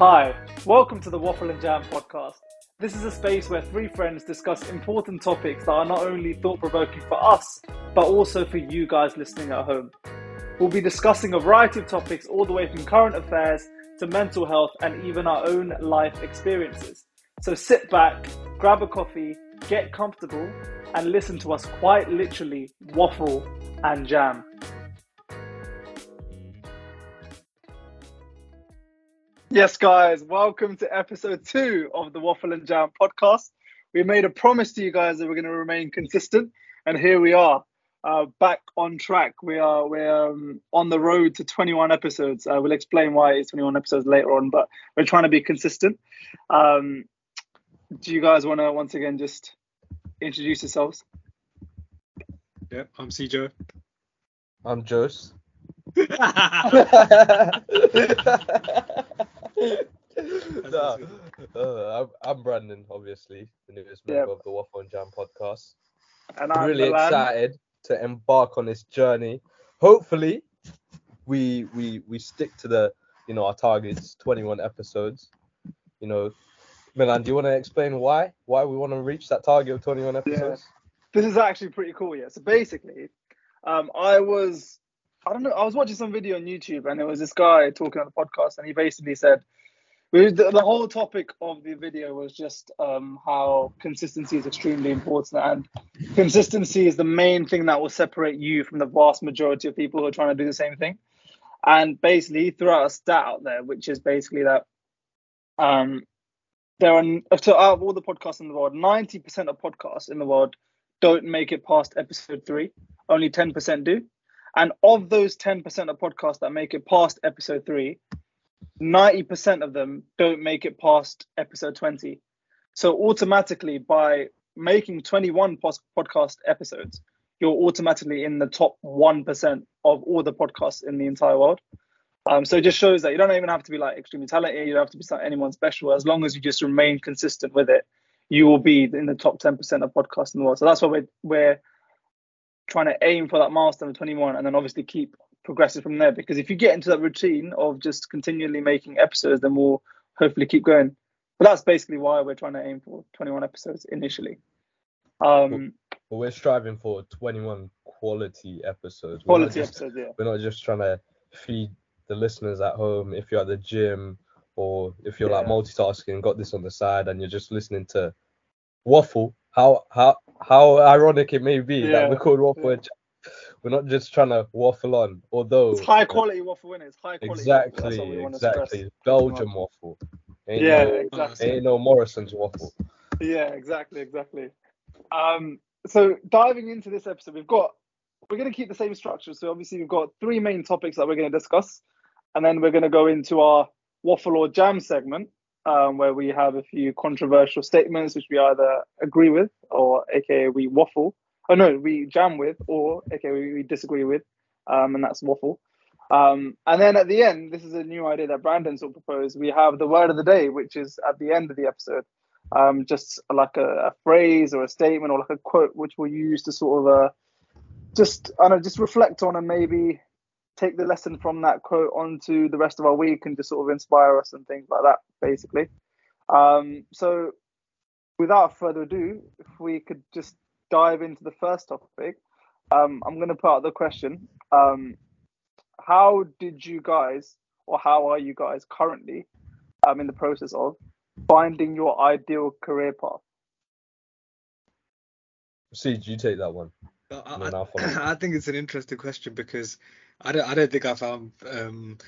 Hi, welcome to the Waffle and Jam podcast. This is a space where three friends discuss important topics that are not only thought provoking for us, but also for you guys listening at home. We'll be discussing a variety of topics, all the way from current affairs to mental health and even our own life experiences. So sit back, grab a coffee, get comfortable, and listen to us quite literally waffle and jam. Yes, guys, welcome to episode two of the Waffle and Jam podcast. We made a promise to you guys that we're going to remain consistent, and here we are, uh, back on track. We are we're um, on the road to 21 episodes. Uh, we'll explain why it's 21 episodes later on, but we're trying to be consistent. Um, do you guys want to once again just introduce yourselves? Yep, I'm CJ. I'm Jose. no, uh, I'm, I'm Brandon, obviously, the newest member Yep. of the Waffle and Jam podcast. And I'm I'm really Milan. excited to embark on this journey. Hopefully, we we we stick to the you know our targets, 21 episodes. You know, Milan, do you want to explain why why we want to reach that target of 21 episodes? Yeah. This is actually pretty cool, yeah. So basically, um, I was, I don't know, I was watching some video on YouTube, and there was this guy talking on the podcast, and he basically said, the, whole topic of the video was just um, how consistency is extremely important, and consistency is the main thing that will separate you from the vast majority of people who are trying to do the same thing. And basically, he threw out a stat out there, which is basically that um, there are so out of all the podcasts in the world, 90% of podcasts in the world don't make it past episode three. Only 10% do. And of those 10% of podcasts that make it past episode three, 90% of them don't make it past episode 20. So automatically, by making 21 pos- podcast episodes, you're automatically in the top 1% of all the podcasts in the entire world. Um, so it just shows that you don't even have to be like extremely talented, you don't have to be anyone special. As long as you just remain consistent with it, you will be in the top 10% of podcasts in the world. So that's why we're, we're trying to aim for that milestone of 21 and then obviously keep progressing from there. Because if you get into that routine of just continually making episodes, then we'll hopefully keep going. But that's basically why we're trying to aim for 21 episodes initially. Um, But we're striving for 21 quality episodes. We're not quality just- episodes, yeah. We're not just trying to feed the listeners at home if you're at the gym or if you're like Yeah. multitasking, got this on the side and you're just listening to waffle. How how how ironic it may be Yeah, that we're waffle. yeah. We're not just trying to waffle on, although It's high quality waffle, innit? It's high quality. waffle. That's what exactly we exactly Belgium waffle. Ain't Yeah, no, exactly. ain't no Morrison's waffle. Yeah, exactly, exactly. Um, so diving into this episode, we've got we're going to keep the same structure. So obviously we've got three main topics that we're going to discuss, and then we're going to go into our waffle or jam segment, um, where we have a few controversial statements which we either agree with, or aka we waffle. Oh no, we jam with, or aka we, disagree with, um, and that's waffle. Um, and then at the end, this is a new idea that Brandon sort of proposed. We have the word of the day, which is at the end of the episode um, just like a, a phrase or a statement or like a quote which we'll use to sort of uh, just I don't know, just reflect on and maybe take the lesson from that quote onto the rest of our week and just sort of inspire us and things like that, basically. Um, so without further ado, if we could just dive into the first topic, um, I'm going to put out the question. Um, how did you guys, or how are you guys currently um, in the process of finding your ideal career path? CJ, you take that one. I, And then I'll follow. I, I think it's an interesting question because I don't I don't think I found um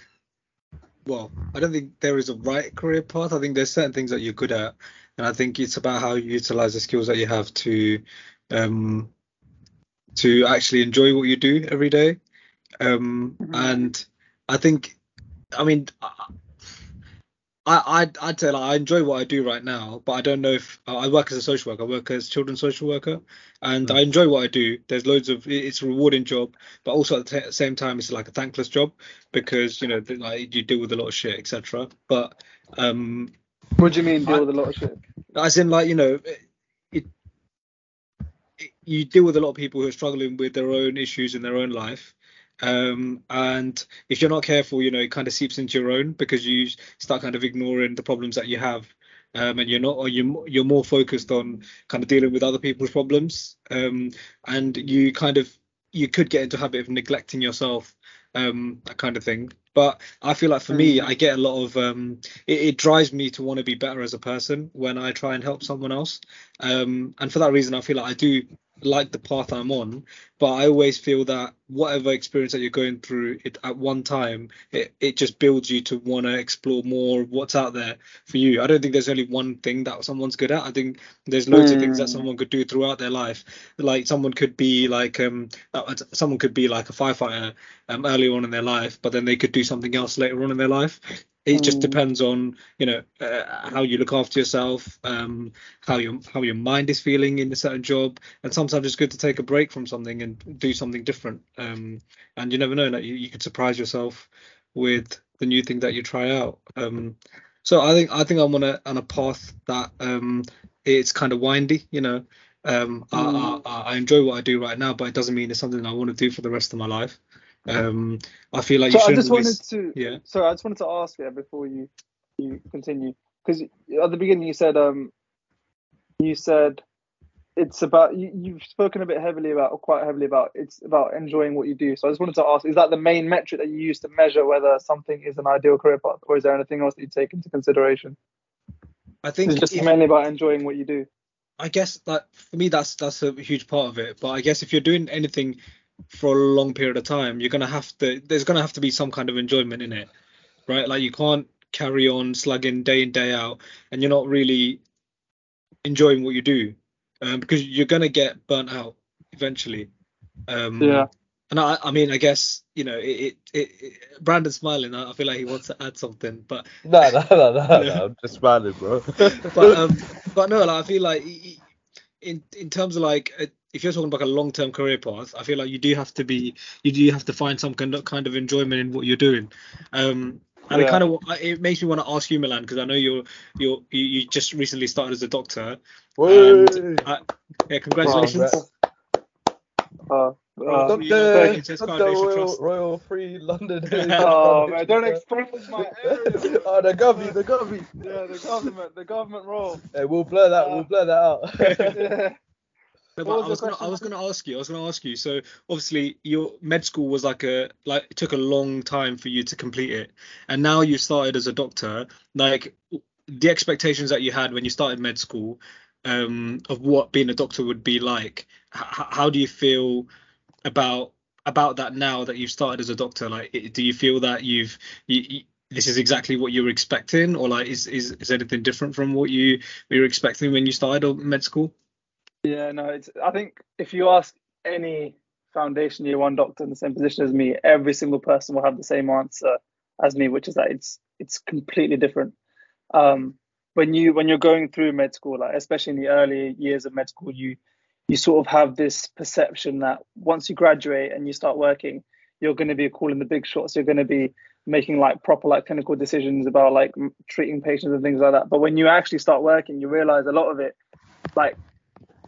well I don't think there is a right career path. I think there's certain things that you're good at, and I think it's about how you utilize the skills that you have to um to actually enjoy what you do every day. Um Mhm. and I think I mean I I'd, I'd say like I enjoy what I do right now, but I don't know if I work as a social worker. I work as children's social worker, and I enjoy what I do. There's loads of it's a rewarding job, but also at the t- same time it's like a thankless job because you know th- like you deal with a lot of shit, etc. But um, What do you mean deal I- with a lot of shit? as in like you know it, it, it you deal with a lot of people who are struggling with their own issues in their own life Um, and if you're not careful, you know, it kind of seeps into your own because you start kind of ignoring the problems that you have. Um, and you're not, or you you're more focused on kind of dealing with other people's problems. Um, and you kind of you could get into a habit of neglecting yourself, um, that kind of thing. But I feel like for me, Mm. I get a lot of um, it, it drives me to want to be better as a person when I try and help someone else. Um, and for that reason, I feel like I do like the path I'm on, but I always feel that whatever experience that you're going through it at one time, it, it just builds you to want to explore more of what's out there for you. I don't think there's only one thing that someone's good at. I think there's loads of things that Mm. someone could do throughout their life. Like someone could be like um someone could be like a firefighter um early on in their life, but then they could do something else later on in their life. It just Mm. depends on you know uh, how you look after yourself, um, how your how your mind is feeling in a certain job, and sometimes it's good to take a break from something and do something different. Um, and you never know, like you, you could surprise yourself with the new thing that you try out. Um, so I think I think I'm on a on a path that um it's kind of windy, you know. Um, I, Mm. I I enjoy what I do right now, but it doesn't mean it's something I want to do for the rest of my life. Um, I feel like So I just wanted to. yeah. So I just wanted to ask you before you you continue because at the beginning you said um you said it's about you, you've spoken a bit heavily about or quite heavily about it's about enjoying what you do. So I just wanted to ask: is that the main metric that you use to measure whether something is an ideal career path, or is there anything else that you take into consideration? I think It's just if- mainly about enjoying what you do. I guess that for me that's that's a huge part of it. But I guess if you're doing anything for a long period of time, you're gonna have to there's gonna have to be some kind of enjoyment in it, right? Like you can't carry on slugging day in day out and you're not really enjoying what you do, um, because you're gonna get burnt out eventually. Um, Yeah. And I, I mean, I guess you know, it, it, it, Brandon's smiling. I I feel like he wants to add something, but No, no, no, no, Yeah. no. I'm just smiling, bro. but um, but no, like, I feel like in in terms of like if you're talking about a long term career path, I feel like you do have to be you do have to find some kind of kind of enjoyment in what you're doing. Um, and it kind of it makes me want to ask you, Milan, because I know you're you're you, you just recently started as a doctor. Woo! I, yeah, congratulations. Uh, uh, Doctor, Doctor Royal, Royal Free London. oh man, don't expose my area. oh, the govy, the govy. Yeah, the government, the government role. Hey, we'll blur that. We'll blur that out. Yeah. No, but was I was gonna I was gonna ask you I was gonna ask you so obviously your med school was like a like it took a long time for you to complete it and now you started as a doctor. Like the expectations that you had when you started med school um of what being a doctor would be like h- how do you feel about about that now that you've started as a doctor? Like do you feel that you've you, you, this is exactly what you were expecting or like is is, is anything different from what you you were expecting when you started med school Yeah, no, it's. I think if you ask any foundation year one doctor in the same position as me, every single person will have the same answer as me, which is that it's it's completely different. Um, when you when you're going through med school, like especially in the early years of med school, you you sort of have this perception that once you graduate and you start working, you're going to be calling the big shots. You're going to be making like proper like clinical decisions about like treating patients and things like that. But when you actually start working, you realize a lot of it, like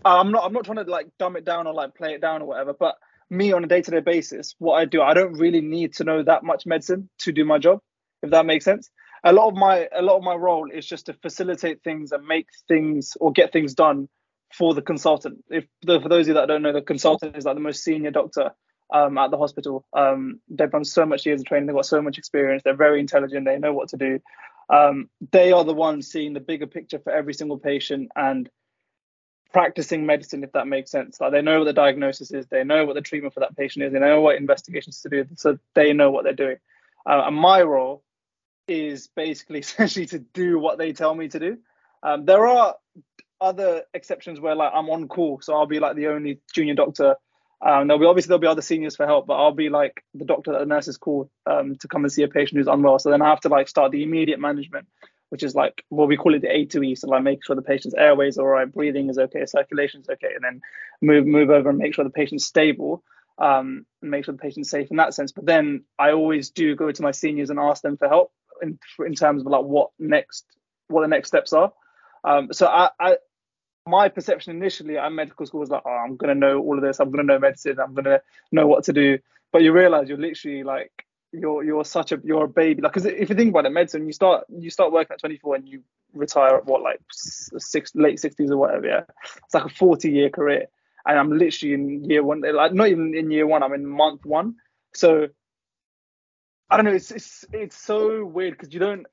I'm not I'm not trying to like dumb it down or like play it down or whatever, but me on a day-to-day basis, what I do, I don't really need to know that much medicine to do my job, if that makes sense. A lot of my a lot of my role is just to facilitate things and make things or get things done for the consultant. If the, for those of you that don't know, the consultant is like the most senior doctor um, at the hospital. Um, they've done so much years of training, they've got so much experience, they're very intelligent, they know what to do. Um, they are the ones seeing the bigger picture for every single patient and practicing medicine, if that makes sense. Like they know what the diagnosis is, they know what the treatment for that patient is, they know what investigations to do, so they know what they're doing. Uh, and my role is basically essentially to do what they tell me to do. Um, there are other exceptions where like I'm on call, so I'll be like the only junior doctor. Um, there'll be obviously there'll be other seniors for help, but I'll be like the doctor that the nurses call um, to come and see a patient who's unwell. So then I have to like start the immediate management, which is like well we call it the A to E, so like make sure the patient's airways are all right, breathing is okay, circulation is okay, and then move move over and make sure the patient's stable, um, and make sure the patient's safe in that sense. But then I always do go to my seniors and ask them for help in in terms of like what next what the next steps are. Um, so I, I my perception initially at medical school was like, oh, I'm gonna know all of this. I'm gonna know medicine. I'm gonna know what to do. but you realize you're literally like you're you're such a you're a baby. Like, because if you think about it, medicine, you start you start working at 24 and you retire at what like six late 60s or whatever. Yeah, it's like a 40 year career, and I'm literally in year one. Like, not even in year one. I'm in month one. So I don't know. It's it's it's so weird because you don't.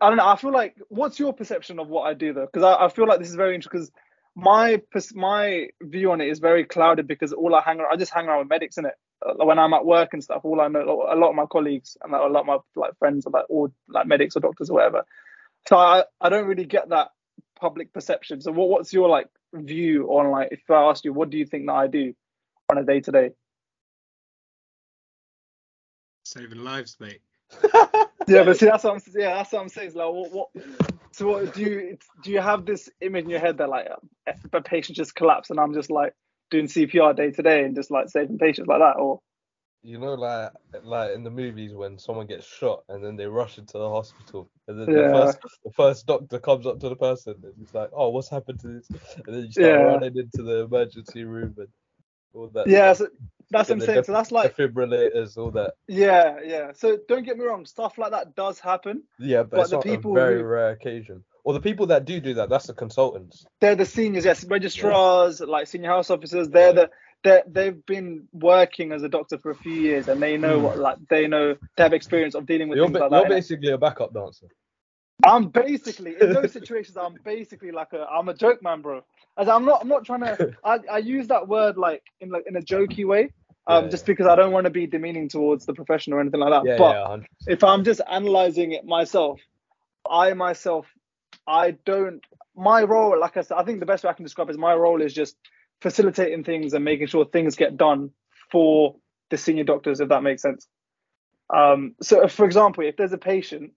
I don't know. I feel like what's your perception of what I do though? Because I, I feel like this is very interesting. Because my my view on it is very clouded because all I hang around, I just hang around with medics in it. Uh, when I'm at work and stuff, all I know, a lot of my colleagues and a lot of my like friends are like all like medics or doctors or whatever. So I I don't really get that public perception. So what what's your like view on like if I asked you what do you think that I do on a day to day? Saving lives, mate. yeah, but see, that's what I'm yeah, that's what I'm saying. It's like, what, what, so what do you do? You have this image in your head that like a patient just collapsed, and I'm just like doing CPR day to day and just like saving patients like that, or you know, like like in the movies when someone gets shot and then they rush into the hospital, and then yeah. the first the first doctor comes up to the person and he's like, "Oh, what's happened to this?" And then you start yeah. running into the emergency room and all that. Yeah, so that's what I'm saying. so that's like defibrillators, all that. Yeah, yeah. So don't get me wrong, stuff like that does happen. Yeah, but, but it's the people a very who, rare occasion. Or the people that do do that, that's the consultants. They're the seniors, yes, registrars, yeah. like senior house officers. They're the they they've been working as a doctor for a few years and they know mm. what like they know they have experience of dealing with you're things ba- like that. You're basically a backup dancer. I'm basically in those situations. I'm basically like a I'm a joke man, bro. As I'm not I'm not trying to. I, I use that word like in like in a jokey way, um, yeah, just yeah. because I don't want to be demeaning towards the profession or anything like that. Yeah, but if I'm just analyzing it myself, I myself, I don't. My role, like I said, I think the best way I can describe is my role is just facilitating things and making sure things get done for the senior doctors, if that makes sense. Um, so, for example, if there's a patient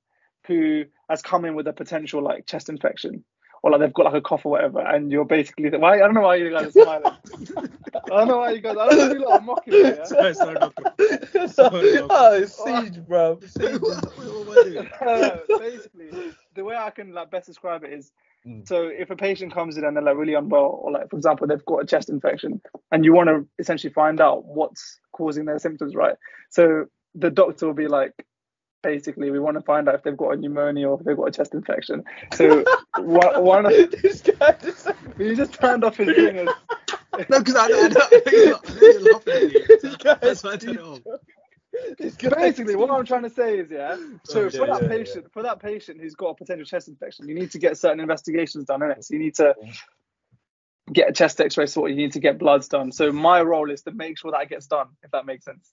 who has come in with a potential like chest infection or like they've got like a cough or whatever, and you're basically why I don't know why you guys are smiling. I don't know why you guys. I don't know if I'm mocking you. Yeah? Sorry, sorry, sorry, Oh, it's CJ, bro. CJ. uh, basically, the way I can like best describe it is. Mm. So if a patient comes in and they're like really unwell, or like for example they've got a chest infection, and you want to essentially find out what's causing their symptoms, right? So the doctor will be like, basically we want to find out if they've got a pneumonia or if they've got a chest infection. So one, one of this guy just he just turned off his thing. no, because I, I, I, I laughing at you. That's why I turned it off. Basically, what I'm trying to say is, yeah. So oh, for that yeah, patient, yeah. for that patient who's got a potential chest infection, you need to get certain investigations done in it. So you need to get a chest X-ray sorted. You need to get bloods done. So my role is to make sure that gets done, if that makes sense.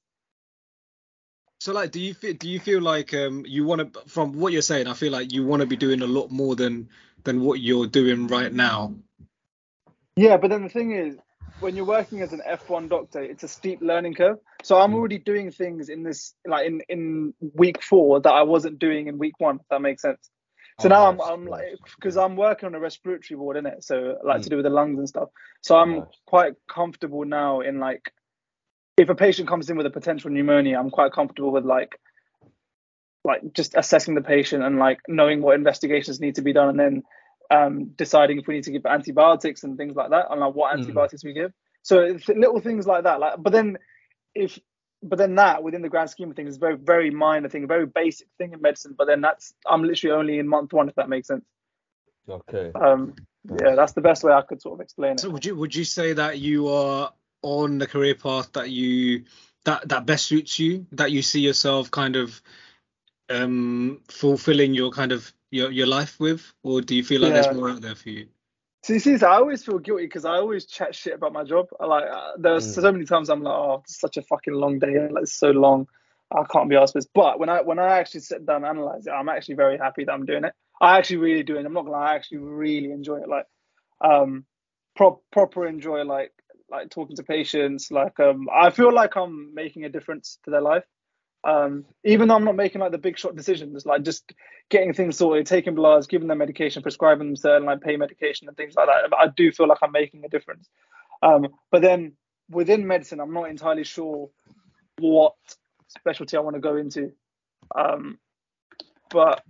So like, do you feel do you feel like um you want to from what you're saying? I feel like you want to be doing a lot more than than what you're doing right now. Yeah, but then the thing is, when you're working as an F1 doctor, it's a steep learning curve. So I'm mm. already doing things in this like in in week four that I wasn't doing in week one. If that makes sense. So oh, now I'm, I'm like because I'm working on a respiratory ward in it, so like mm. to do with the lungs and stuff. So I'm quite comfortable now in like if a patient comes in with a potential pneumonia, I'm quite comfortable with like like just assessing the patient and like knowing what investigations need to be done and then um, deciding if we need to give antibiotics and things like that and like what hmm. antibiotics mm. we give. So little things like that. Like, but then if but then that within the grand scheme of things is very very minor thing, a very basic thing in medicine. But then that's I'm literally only in month one, if that makes sense. Okay. Um. Yeah, that's the best way I could sort of explain it. So would you would you say that you are on the career path that you that that best suits you that you see yourself kind of um fulfilling your kind of your your life with or do you feel like yeah. there's more out there for you See, see, I always feel guilty because I always chat shit about my job. I like uh, there's mm. so many times I'm like, oh, it's such a fucking long day, like it's so long, I can't be asked this. But when I when I actually sit down and analyze it, I'm actually very happy that I'm doing it. I actually really do it. I'm not gonna lie, I actually really enjoy it. Like, um, pro- proper enjoy like like talking to patients. Like um, I feel like I'm making a difference to their life. Um, even though I'm not making like the big shot decisions, like just getting things sorted, taking bloods, giving them medication, prescribing them certain like pain medication and things like that. I do feel like I'm making a difference. Um, but then within medicine, I'm not entirely sure what specialty I want to go into. Um, but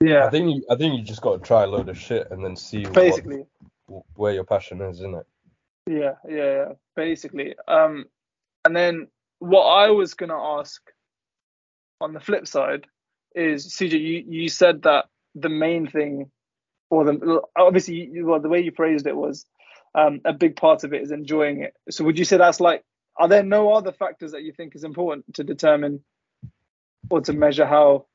yeah, I think you, I think you just got to try a load of shit and then see basically what, where your passion is, isn't it? Yeah, yeah, yeah. Basically, um, and then what I was gonna ask on the flip side is CJ, you, you said that the main thing, or the obviously, you, well, the way you phrased it was um, a big part of it is enjoying it. So would you say that's like, are there no other factors that you think is important to determine or to measure how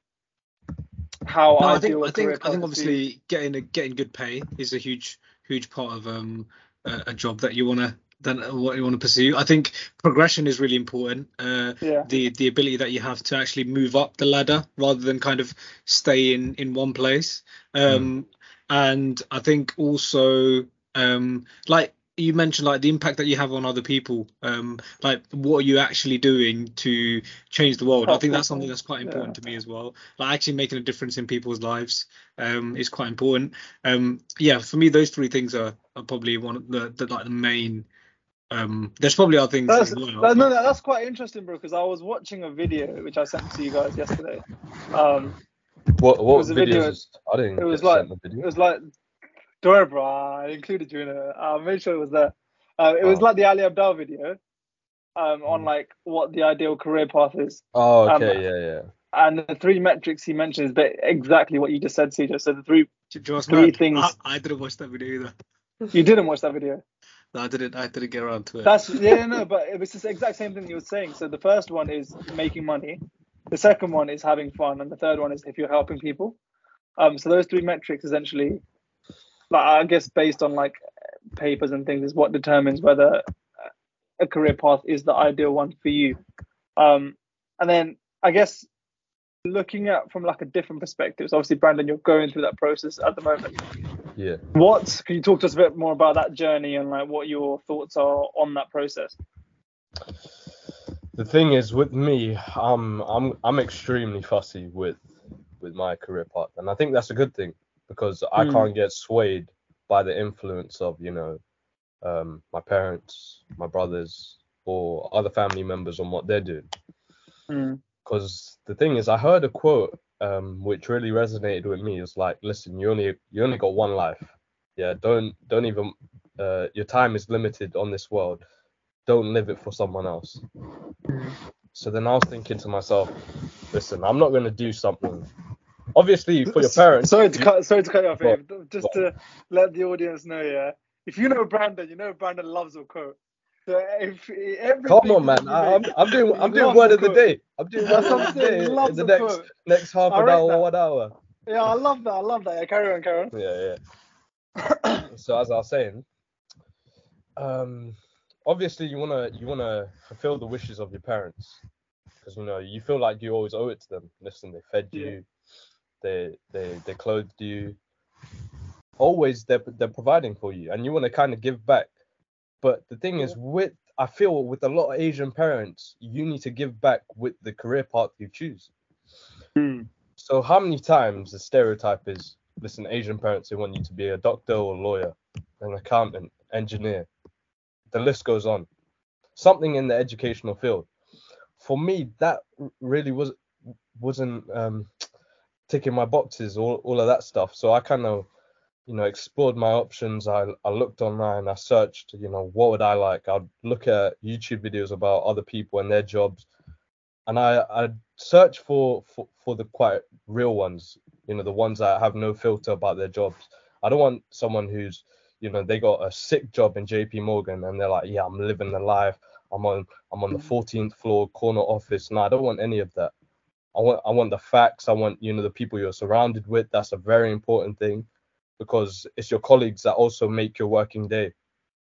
how No, I think I think I think is for you? obviously getting a, getting good pay is a huge huge part of um a, a job that you wanna that what you want to pursue. I think progression is really important. Uh, Yeah. the the ability that you have to actually move up the ladder rather than kind of stay in in one place. Um, and I think also um like you mentioned like the impact that you have on other people um like what are you actually doing to change the world i think that's something that's quite yeah. important to me as well like actually making a difference in people's lives um is quite important um yeah for me those three things are, are probably one of the, the like the main um there's probably other things That's, as well, that- no, no, that's quite interesting, bro. Because I was watching a video which I sent to you guys yesterday. Um, What what was a video- videos? I didn't. it was like- sent the it was like, don't worry, bro. I included you in it. I made sure it was there. Uh, it was Oh. like the Ali Abdaal video um, on Mm. like what the ideal career path is, Oh, um, okay, yeah, yeah. and the three metrics he mentions, but exactly what you just said, CJ. So the three Do you know what's Three mad? things- I, I didn't watch that video either you didn't watch that video. No, i didn't i didn't get around to it That's yeah, no, but it was the exact same thing you were saying. So the first one is making money, the second one is having fun, and the third one is if you're helping people. Um, so those three metrics essentially, like I guess based on like papers and things, is what determines whether a career path is the ideal one for you. Um, and then I guess looking at from like a different perspective. So obviously, Brandon, you're going through that process at the moment. Yeah. What can you talk to us a bit more about that journey and like what your thoughts are on that process? The thing is with me, I'm I'm I'm extremely fussy with with my career path, and I think that's a good thing because I Mm. can't get swayed by the influence of you know um, my parents, my brothers, or other family members on what they're doing. Mm. Because the thing is, I heard a quote um, which really resonated with me. It's like, listen, you only you only got one life. Yeah, don't don't even uh, your time is limited on this world. Don't live it for someone else. So then I was thinking to myself, listen, I'm not gonna do something. Obviously, for your parents. Sorry to cut. Sorry to cut you off. Abe. Just to let the audience know, yeah. If you know Brandon, you know Brandon loves a quote. So if Come on, man. I, I'm, I'm doing I'm doing word of the day. I'm doing word of the day in the next quote. next half an hour, that. one hour. Yeah, I love that. I love that. Yeah, carry on, carry on. Yeah, yeah. so as I was saying, um, obviously you wanna you wanna fulfill the wishes of your parents, because you know you feel like you always owe it to them. Listen, they fed Yeah. They they they clothed you. Always they're they're providing for you, and you want to kind of give back. But the thing is, with I feel with a lot of Asian parents, you need to give back with the career path you choose. So how many times the stereotype is, listen, Asian parents they want you to be a doctor or a lawyer, an accountant, engineer. The list goes on. Something in the educational field. For me, that really was wasn't um, ticking my boxes, all, all of that stuff. So I kind of, you know, explored my options. I, I looked online, I searched, you know, what would I like? I'd look at YouTube videos about other people and their jobs. And I, I search for, for for the quite real ones, you know, the ones that have no filter about their jobs. I don't want someone who's, you know, they got a sick job in JP Morgan and they're like, yeah, I'm living the life. I'm on I'm on the mm. 14th floor corner office. No, I don't want any of that. I want I want the facts. I want you know the people you're surrounded with. That's a very important thing because it's your colleagues that also make your working day.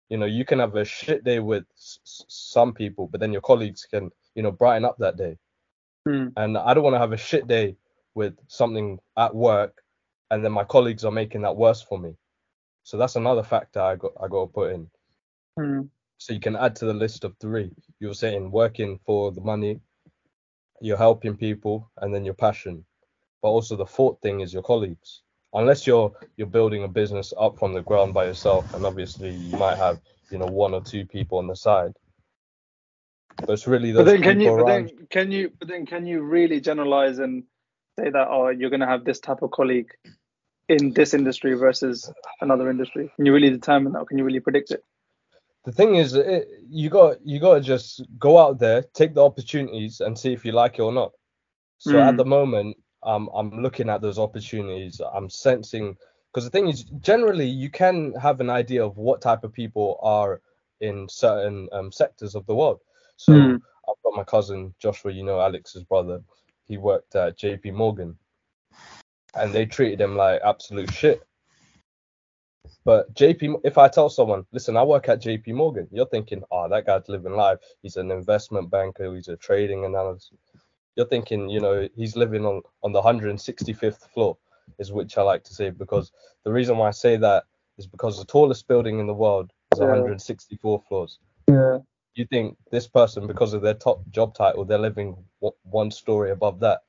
You know, you can have a shit day with s- some people, but then your colleagues can you know brighten up that day. Hmm. And I don't want to have a shit day with something at work, and then my colleagues are making that worse for me. So that's another factor I got I got to put in. Mm. So you can add to the list of three. You were saying working for the money, you're helping people, and then your passion. But also the fourth thing is your colleagues. Unless you're you're building a business up from the ground by yourself, and obviously you might have you know one or two people on the side. But it's really those But then can you? But around. then can you? But then can you really generalize and say that oh you're gonna have this type of colleague in this industry versus another industry? Can you really determine that? Can you really predict it? The thing is, it, you got you got to just go out there, take the opportunities, and see if you like it or not. So at Mm. the moment, um, I'm looking at those opportunities. I'm sensing because the thing is, generally, you can have an idea of what type of people are in certain um, sectors of the world. So Mm. I've got my cousin Joshua, you know Alex's brother. He worked at J.P. Morgan, and they treated him like absolute shit. But JP, if I tell someone, listen, I work at JP Morgan, you're thinking, oh, that guy's living life. He's an investment banker. He's a trading analyst. You're thinking, you know, he's living on on the 165th floor, is which I like to say because the reason why I say that is because the tallest building in the world is Yeah. 164 floors. Yeah. You think this person, because of their top job title, they're living w- one story above that,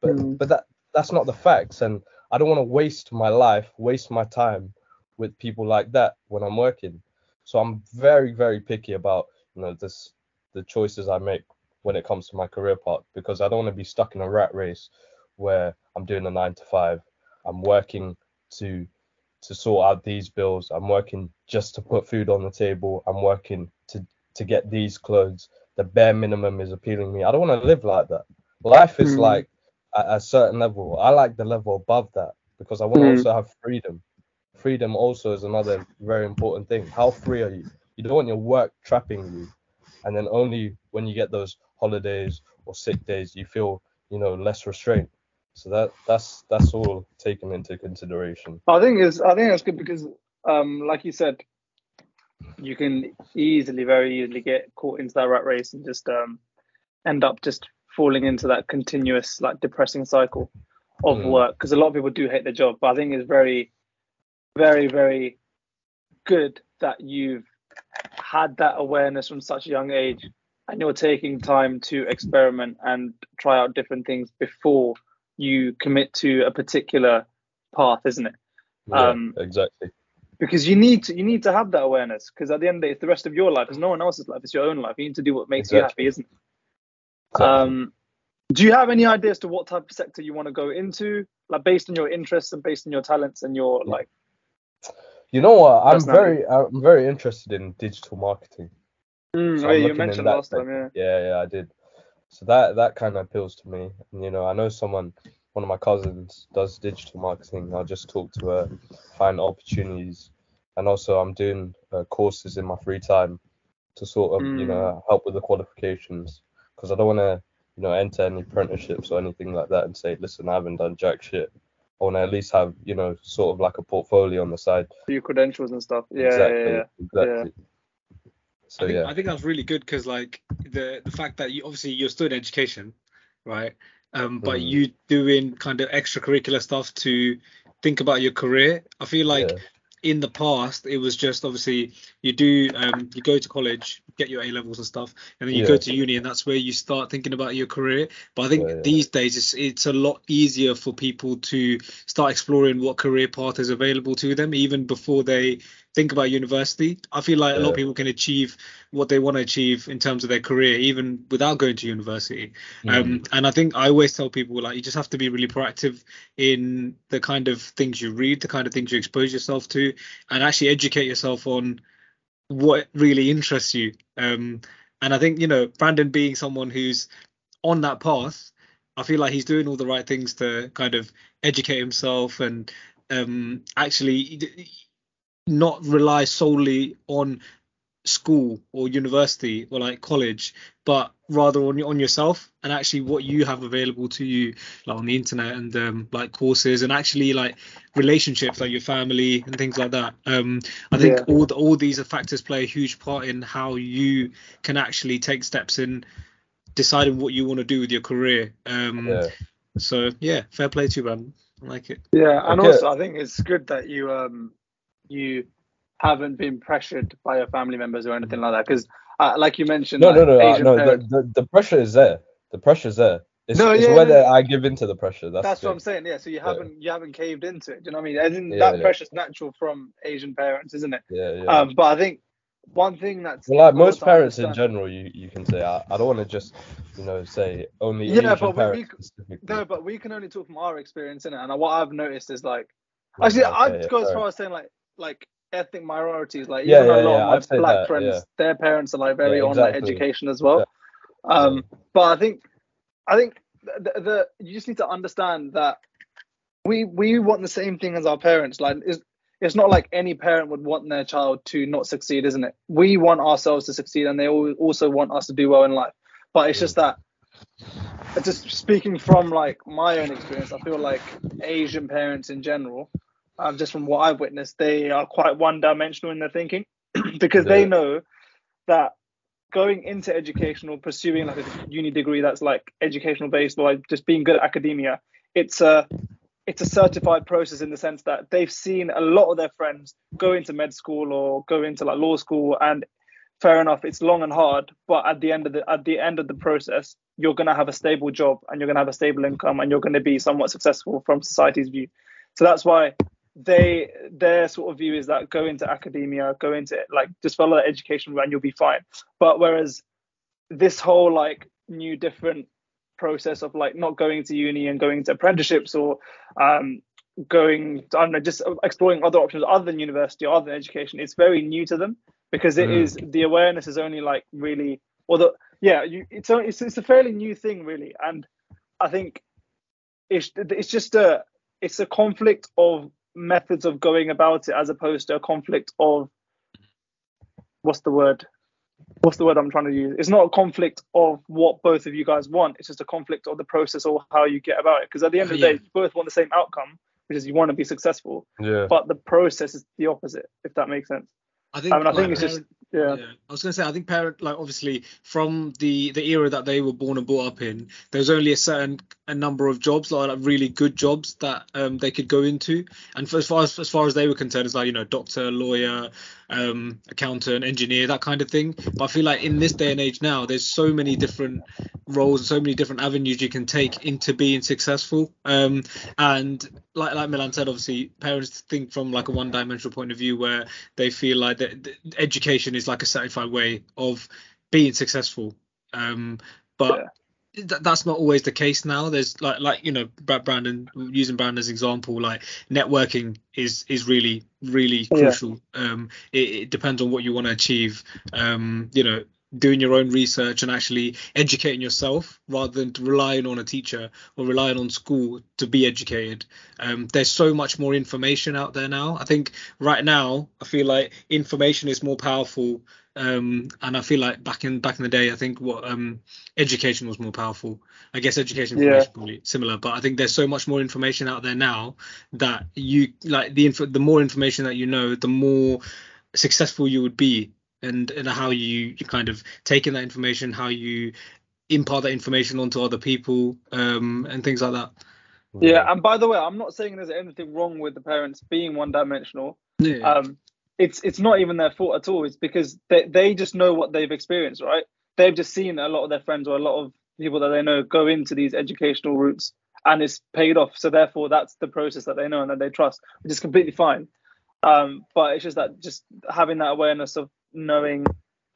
but Mm. but that that's not the facts, and I don't want to waste my life, waste my time with people like that when I'm working. So I'm very, very picky about you know this the choices I make when it comes to my career path because I don't want to be stuck in a rat race where I'm doing a nine to five. I'm working to to sort out these bills. I'm working just to put food on the table. I'm working to to get these clothes. The bare minimum is appealing to me. I don't want to live like that. Life is Mm. like at a certain level. I like the level above that because I want to Mm. also have freedom. Freedom also is another very important thing. How free are you? You don't want your work trapping you, and then only when you get those holidays or sick days you feel you know less restraint. So that that's that's all taken into consideration. I think is I think that's good because um like you said, you can easily, very easily get caught into that rat race and just um end up just falling into that continuous like depressing cycle of Mm. work because a lot of people do hate their job. But I think it's very, very, very good that you've had that awareness from such a young age and you're taking time to experiment and try out different things before you commit to a particular path, isn't it? Yeah, Um, exactly. because you need to you need to have that awareness because at the end of the day it's the rest of your life it's no one else's life it's your own life you need to do what makes you happy isn't it Exactly. um do you have any ideas to what type of sector you want to go into like based on your interests and based on your talents and your Yeah. like You know what? I'm very I'm very interested in digital marketing. mm, So yeah, you mentioned last time yeah. Yeah, yeah, I did. So that that kind of appeals to me. And, you know, I know someone, one of my cousins does digital marketing. I'll just talk to her, find opportunities, and also I'm doing uh, courses in my free time to sort of you Mm. know help with the qualifications because I don't want to you know enter any apprenticeships or anything like that and say, listen, I haven't done jack shit. I want to at least have you know sort of like a portfolio on the side. your credentials and stuff yeah exactly. yeah, yeah. Exactly. So I think, yeah. I think that's really good because like the the fact that you obviously you're still in education, right? Um, but Mm. you doing kind of extracurricular stuff to think about your career. I feel like yeah. In the past it was just obviously you do um you go to college get your a levels and stuff and then you go to uni and that's where you start thinking about your career but i think Yeah, yeah. these days it's it's a lot easier for people to start exploring what career path is available to them even before they think about university i feel like a lot of people can achieve what they want to achieve in terms of their career even without going to university Mm. um, and I think I always tell people like you just have to be really proactive in the kind of things you read, the kind of things you expose yourself to, and actually educate yourself on what really interests you. Um, and I think you know Brandon being someone who's on that path, I feel like he's doing all the right things to kind of educate himself and um, actually not rely solely on school or university or like college but rather on on yourself and actually what you have available to you like on the internet and um, like courses and actually like relationships like your family and things like that um i think Yeah. all the, all these factors play a huge part in how you can actually take steps in deciding what you want to do with your career um yeah. so yeah fair play to you man i like it Yeah, and Okay. also I think it's good that you um you haven't been pressured by your family members or anything like that because uh, like you mentioned No, like, no, no, uh, Asian no. parents- The, the, the pressure is there. The pressure is there. It's, No, it's yeah, whether no, no. I give in to the pressure. That's, That's what I'm saying. Yeah, so you haven't you haven't caved into it. Do you know what I mean? And then Yeah, that yeah. pressure's natural from Asian parents, isn't it? Yeah, yeah. Um, but I think one thing that's well, like most parents in general, you, you can say I, I don't want to just you know say only Yeah, Asian but we- we parents. No, but we can only talk from our experience in it. And what I've noticed is like actually okay, I'd yeah, go as far as saying like like ethnic minorities, like Yeah, even yeah, a lot yeah, of my say black that, friends, yeah. their parents are like very on like exactly. education as well. Um, but I think, I think the, the you just need to understand that we we want the same thing as our parents. Like it's it's not like any parent would want their child to not succeed, isn't it? We want ourselves to succeed, and they also want us to do well in life. But it's just that, just speaking from like my own experience, I feel like Asian parents in general, um, just from what I've witnessed, they are quite one-dimensional in their thinking because they know that going into education or pursuing like a uni degree that's like educational based or like just being good at academia, it's a it's a certified process in the sense that they've seen a lot of their friends go into med school or go into like law school and fair enough it's long and hard but at the end of the at the end of the process you're going to have a stable job and you're going to have a stable income and you're going to be somewhat successful from society's view. So that's why they their sort of view is that go into academia go into like just follow that education and you'll be fine but whereas this whole like new different process of like not going to uni and going to apprenticeships or um going I don't know just exploring other options other than university or other than education it's very new to them because it Mm. is the awareness is only like really or the yeah you it's a, it's, it's a fairly new thing really and I think it's it's just a it's a conflict of methods of going about it as opposed to a conflict of what's the word what's the word I'm trying to use? It's not a conflict of what both of you guys want. It's just a conflict of the process or how you get about it. Because at the end of the Yeah. day, you both want the same outcome, which is you want to be successful, Yeah. but the process is the opposite. If that makes sense. I think. I mean, I like, think it's just yeah, Yeah, I was gonna say I think parent like obviously from the the era that they were born and brought up in, there's only a certain a number of jobs like, really good jobs that um they could go into, and for, as far as as far as they were concerned, it's like you know doctor, lawyer, um accountant, engineer, that kind of thing. But I feel like in this day and age now, there's so many different roles and so many different avenues you can take into being successful. Um and like like Milan said, obviously parents think from like a one dimensional point of view where they feel like that education is like a certified way of being successful um but th- that's not always the case now. There's like like you know brandon using brandon as example like networking is is really really Yeah. crucial. Um it, it depends on what you want to achieve. Um you know doing your own research and actually educating yourself rather than relying on a teacher or relying on school to be educated. Um, there's so much more information out there now. I think right now i feel like information is more powerful um, and i feel like back in back in the day i think what um, education was more powerful. I guess education Yeah. information probably similar but i think there's so much more information out there now that you like the info the more information that you know the more successful you would be and and how you, you kind of take in that information how you impart that information onto other people um, and things like that yeah. And by the way, I'm not saying there's anything wrong with the parents being one dimensional. yeah um, it's it's not even their fault at all. It's because they they just know what they've experienced, right? They've just seen a lot of their friends or a lot of people that they know go into these educational routes, and it's paid off. So therefore, that's the process that they know and that they trust, which is completely fine. Um, but it's just that just having that awareness of knowing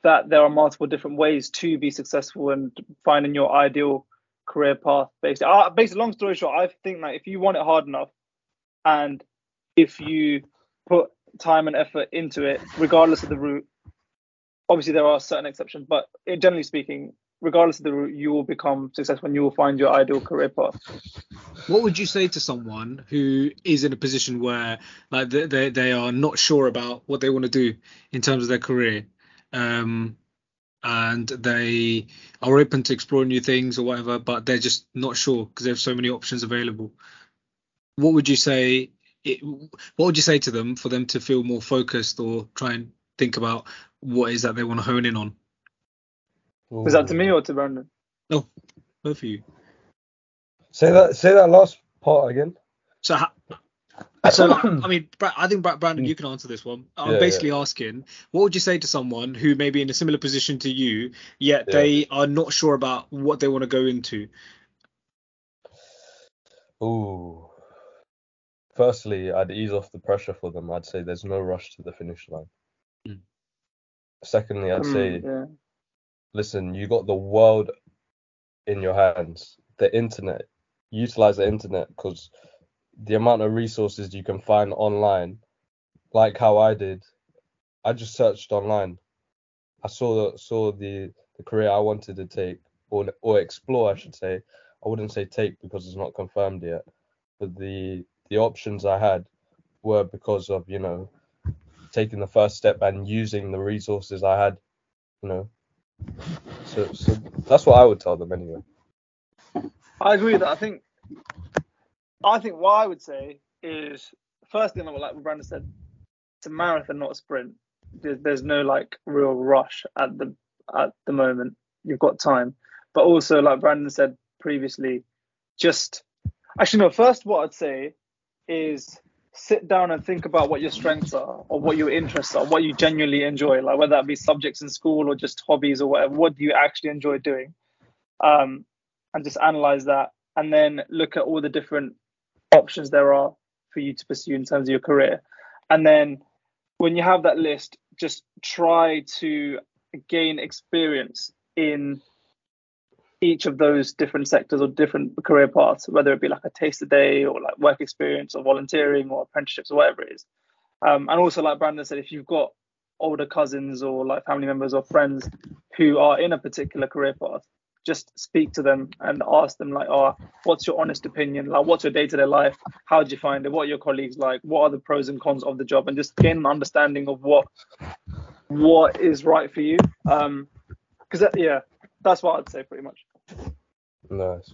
that there are multiple different ways to be successful and finding your ideal career path. Basically, uh, basically, long story short, I think that if you want it hard enough, and if you put time and effort into it, regardless of the route. Obviously, there are certain exceptions, but generally speaking, regardless of the you will become successful and you will find your ideal career path. what would you say to someone who is in a position where like they they, they are not sure about what they want to do in terms of their career um and they are open to exploring new things or whatever but they're just not sure because they have so many options available what would you say it, what would you say to them for them to feel more focused or try and think about what is that they want to hone in on Is that to me or to Brandon? No, both of you Say that. Say that last part again. So, ha- so I mean, Bra- I think Bra- Brandon, you can answer this one. I'm Yeah, basically asking, what would you say to someone who may be in a similar position to you, yet Yeah. they are not sure about what they want to go into? Ooh. Firstly, I'd ease off the pressure for them. I'd say there's no rush to the finish line. Mm. Secondly, I'd Mm, say, yeah. Listen, you got the world in your hands. The internet. Utilize the internet because the amount of resources you can find online like how I did, I just searched online. I saw saw the the career I wanted to take or or explore, I should say. I wouldn't say take because it's not confirmed yet, but the the options I had were because of you know taking the first step and using the resources I had, you know. So so that's what I would tell them anyway. I agree with that. I think, I think what I would say is first thing, like Brandon said, it's a marathon, not a sprint. There's, there's no like real rush at the at the moment. You've got time, but also like Brandon said previously, just actually no. First, what I'd say is sit down and think about what your strengths are or what your interests are, what you genuinely enjoy, like whether that be subjects in school or just hobbies or whatever. What do you actually enjoy doing? Um, and just analyze that and then look at all the different options there are for you to pursue in terms of your career. And then when you have that list, just try to gain experience in each of those different sectors or different career paths, whether it be like a taste a day or like work experience or volunteering or apprenticeships or whatever it is. Um, and also, like Brandon said, if you've got older cousins or like family members or friends who are in a particular career path, just speak to them and ask them like, oh, what's your honest opinion? Like, what's your day-to-day life? How did you find it? What are your colleagues like? What are the pros and cons of the job? And just gain an understanding of what what is right for you. Um, because yeah, that's what I'd say pretty much. Nice.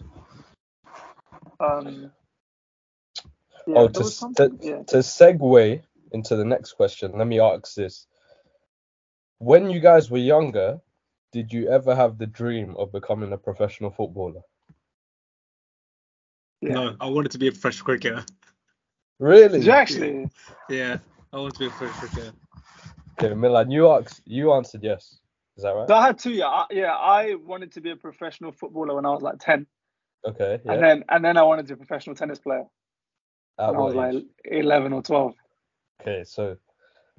Um, yeah, oh, to, was s- something- to, yeah. to segue into the next question, let me ask this. When you guys were younger, did you ever have the dream of becoming a professional footballer? yeah. No, I wanted to be a professional cricketer. Really? Did you actually? Yeah, I wanted to be a professional cricketer. Okay, Milan, you asked, you answered yes. Is that right? I had two. Yeah, I, yeah. I wanted to be a professional footballer when I was like ten, Okay, yeah. and then and then I wanted to be a professional tennis player At when I was what like eleven or twelve. Okay, so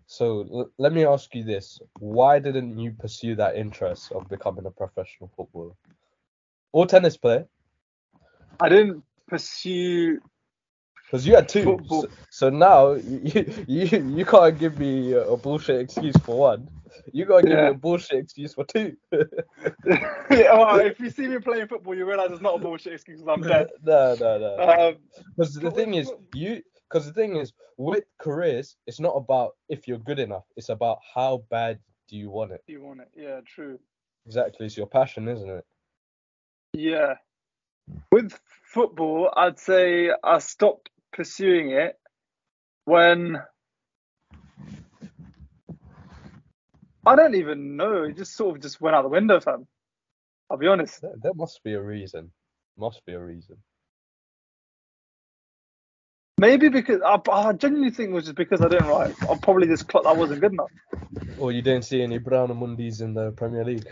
so l- let me ask you this: Why didn't you pursue that interest of becoming a professional footballer or tennis player? I didn't pursue. Because you had two. Football. So, so now you, you you can't give me a bullshit excuse for one. You gotta give me a bullshit excuse for two. yeah, well, if you see me playing football, you realize it's not a bullshit excuse. 'cause I'm dead. no, no, no. Um, Because the thing is, you. Because the thing is, with careers, it's not about if you're good enough. It's about how bad do you want it. you want it? Yeah, true. Exactly. It's your passion, isn't it? Yeah. With football, I'd say I stopped pursuing it when I don't even know. It just sort of just went out the window, fam. I'll be honest. There, there must be a reason. Must be a reason. Maybe because I, I genuinely think it was just because I didn't write. I probably just clocked I wasn't good enough. Or you didn't see any Brown and Mundis in the Premier League.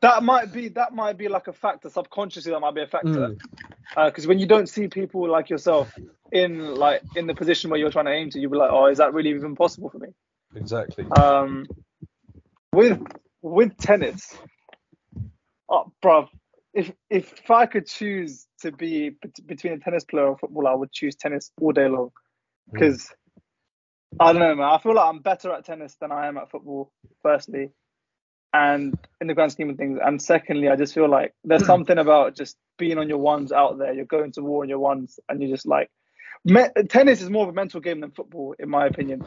That might be that might be like a factor. Subconsciously, that might be a factor. Mm. Because when you don't see people like yourself in like in the position where you're trying to aim to, you'll be like, oh, is that really even possible for me? Exactly. Um, with with tennis, oh, bruv, if if I could choose to be between a tennis player or a footballer, I would choose tennis all day long. Hmm. Because I don't know, man. I feel like I'm better at tennis than I am at football. Firstly, and in the grand scheme of things, and secondly, I just feel like there's something about just being on your ones out there. You're going to war on your ones, and you're just like. Me- tennis is more of a mental game than football, in my opinion,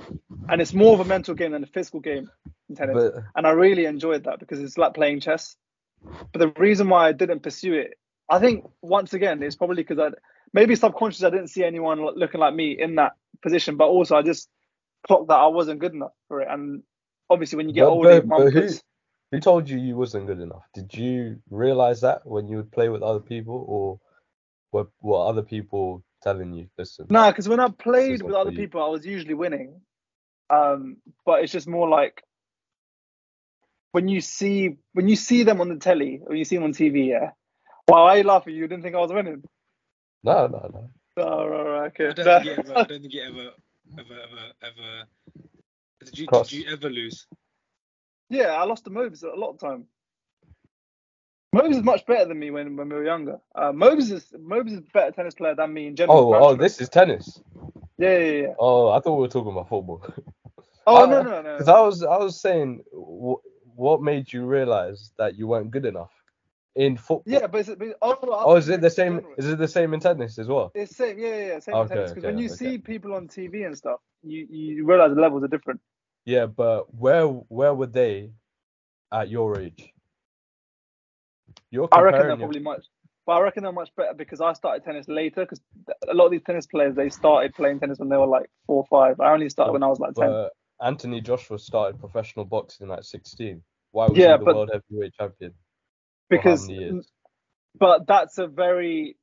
and it's more of a mental game than a physical game in tennis But and I really enjoyed that because it's like playing chess. But the reason why I didn't pursue it, I think once again, it's probably because I maybe subconsciously I didn't see anyone looking like me in that position, but also I just clocked that I wasn't good enough for it. And obviously, when you get But- older, but- but who- who told you you wasn't good enough? Did you realize that when you would play with other people, or were were other people telling you, listen? no, because when I played with other you. people, I was usually winning. Um, but it's just more like when you see when you see them on the telly or you see them on TV, yeah. Well, why are you laughing? You didn't think I was winning? No, no, no. Oh, right, right, okay. I don't think you ever. I don't think you ever, ever, ever, ever. Did you? Cross. Did you ever lose? Yeah, I lost the Mobes a lot of time. Mobes is much better than me when, when we were younger. Uh, Mobes is Mobes is a better tennis player than me in general. Oh, oh, this is tennis. Yeah, yeah, yeah. Oh, I thought we were talking about football. Oh I- no no no. Because I was I was saying, wh- what made you realize that you weren't good enough in football? Yeah, but, it's, but oh, Oh, is it the same? general. Is it the same in tennis as well? It's same, yeah, yeah, yeah same Okay, Because when you okay. see people on TV and stuff, you you realize the levels are different. Yeah, but where where were they at your age? You're I reckon they're probably much, but I reckon they're much better because I started tennis later. Because a lot of these tennis players they started playing tennis when they were like four or five. I only started when I was like ten. Anthony Joshua started professional boxing at 16. Why was Yeah, he the but- world heavyweight champion? because, but that's a very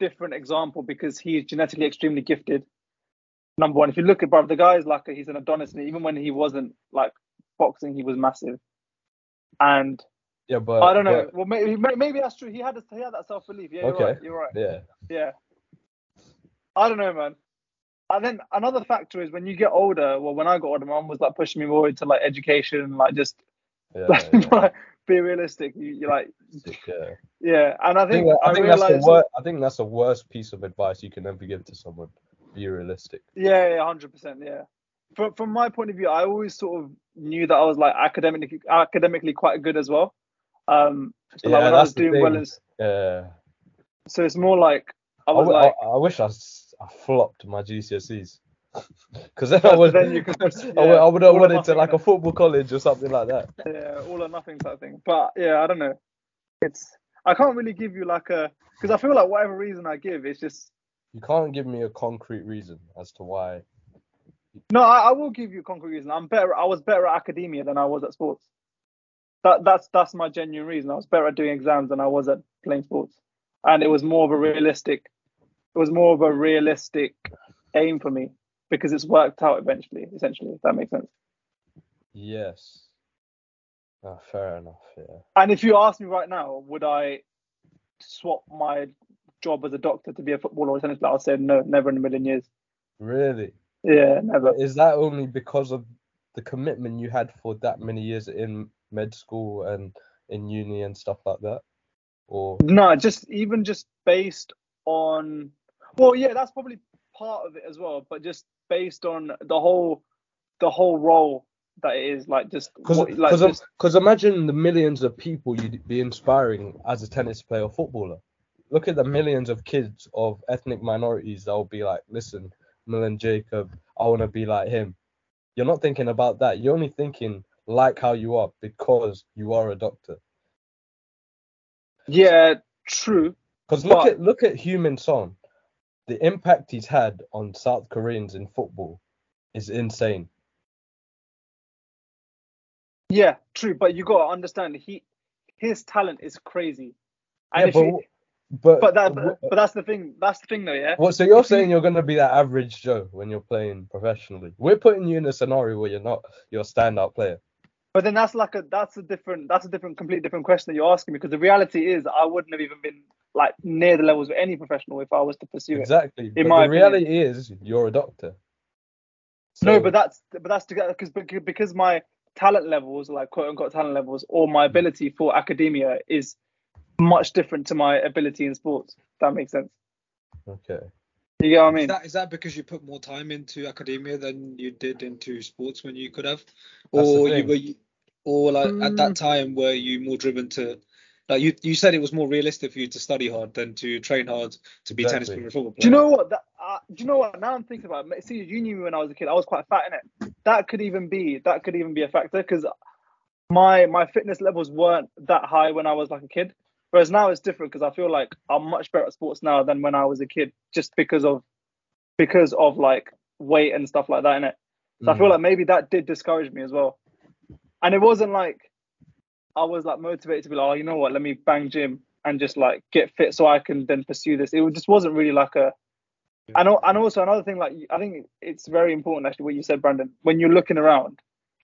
different example because he's genetically extremely gifted. Number one, if you look at Bob, the guy is like a, he's an Adonis, and even when he wasn't like boxing, he was massive. And Yeah, but I don't know. but- Well, maybe maybe that's true. He had he had that self belief. Yeah, you're Okay. right. You're right. yeah, Yeah. I don't know, man. And then another factor is when you get older. Well, when I got older, my mum was like pushing me more into like education, like just yeah, like, yeah. be realistic. You, you like, yeah. yeah. And I I think, think I I, think that's the realized, worst. I think that's the worst piece of advice you can ever give to someone. Be realistic. yeah, yeah, hundred percent, yeah. From from my point of view, I always sort of knew that I was like academically academically quite good as well. Um, so like Yeah, when I was doing well, in, Yeah. so it's more like I I, was w- like, I, I wish I, I flopped my GCSEs. Because then I would, then you could- I yeah, would, I would have went into like a football college or something like that. yeah, all or nothing type thing. But yeah, I don't know. It's I can't really give you like a because I feel like whatever reason I give, it's just You can't give me a concrete reason as to why. no. I, I will give you a concrete reason. I'm better. I was better at academia than I was at sports. That that's that's my genuine reason. I was better at doing exams than I was at playing sports, and it was more of a realistic. It was more of a realistic aim for me because it's worked out eventually. Essentially, if that makes sense. Yes. Ah, fair enough. Yeah. And if you ask me right now, would I swap my job as a doctor to be a footballer or tennis player? I'll say no, never in a million years. Really? Yeah, never. Is that only because of the commitment you had for that many years in med school and in uni and stuff like that? Or No, just even just based on. Well, yeah, that's probably part of it as well, but just based on the whole, the whole role that it is, like just because like just, imagine the millions of people you'd be inspiring as a tennis player or footballer. Look at the millions of kids of ethnic minorities that will be like, listen, Milan Jacob, I want to be like him. You're not thinking about that. You're only thinking like how you are because you are a doctor. yeah, true. Because look But- at look at Heung-min Son, the impact he's had on South Koreans in football is insane. Yeah, true. But you got to understand, he, his talent is crazy. And yeah, but, but but that, but, but that's the thing. That's the thing, though. Yeah. What? So you're saying you're gonna be that average Joe when you're playing professionally? We're putting you in a scenario where you're not you're a standout player. But then that's like a that's a different that's a different completely different question that you're asking me because the reality is I wouldn't have even been like near the levels of any professional if I was to pursue it. Exactly. but my the reality is you're a doctor. No, but that's but that's because because my talent levels, like quote unquote talent levels, or my hmm. ability for academia is much different to my ability in sports. If that makes sense. okay. You get what I mean? Is that is that because you put more time into academia than you did into sports when you could have, or you were, you- or like at Mm. that time were you more driven to, like you you said it was more realistic for you to study hard than to train hard to be tennis Exactly. player football player. Do you know what? That, uh, do you know what? Now I'm thinking about it. See, you knew me when I was a kid. I was quite fat in it. That could even be that could even be a factor because my my fitness levels weren't that high when I was like a kid. Whereas now it's different because I feel like I'm much better at sports now than when I was a kid, just because of because of like weight and stuff like that in it. So I feel Mm. like maybe that did discourage me as well. And it wasn't like I was like motivated to be like, oh, you know what, let me bang gym and just like get fit so I can then pursue this. It just wasn't really like a. And and also another thing, like I think it's very important actually what you said, Brandon. When you're looking around,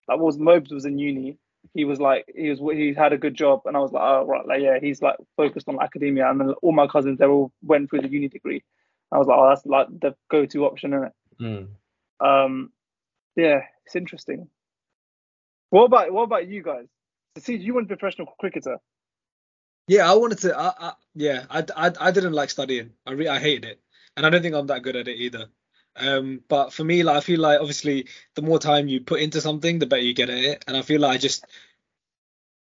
like was Mobes was in uni, he was like he was he had a good job, and I was like, oh right, like yeah, he's like focused on academia, and then all my cousins they all went through the uni degree. I was like, oh, that's like the go-to option, isn't it? Mm. Um, yeah, it's interesting. What about what about you guys? See, you went professional cricketer. Yeah, I wanted to. I, I, yeah, I, I, I didn't like studying. I re, I hated it, and I don't think I'm that good at it either. Um, but for me, like I feel like obviously the more time you put into something, the better you get at it. And I feel like I just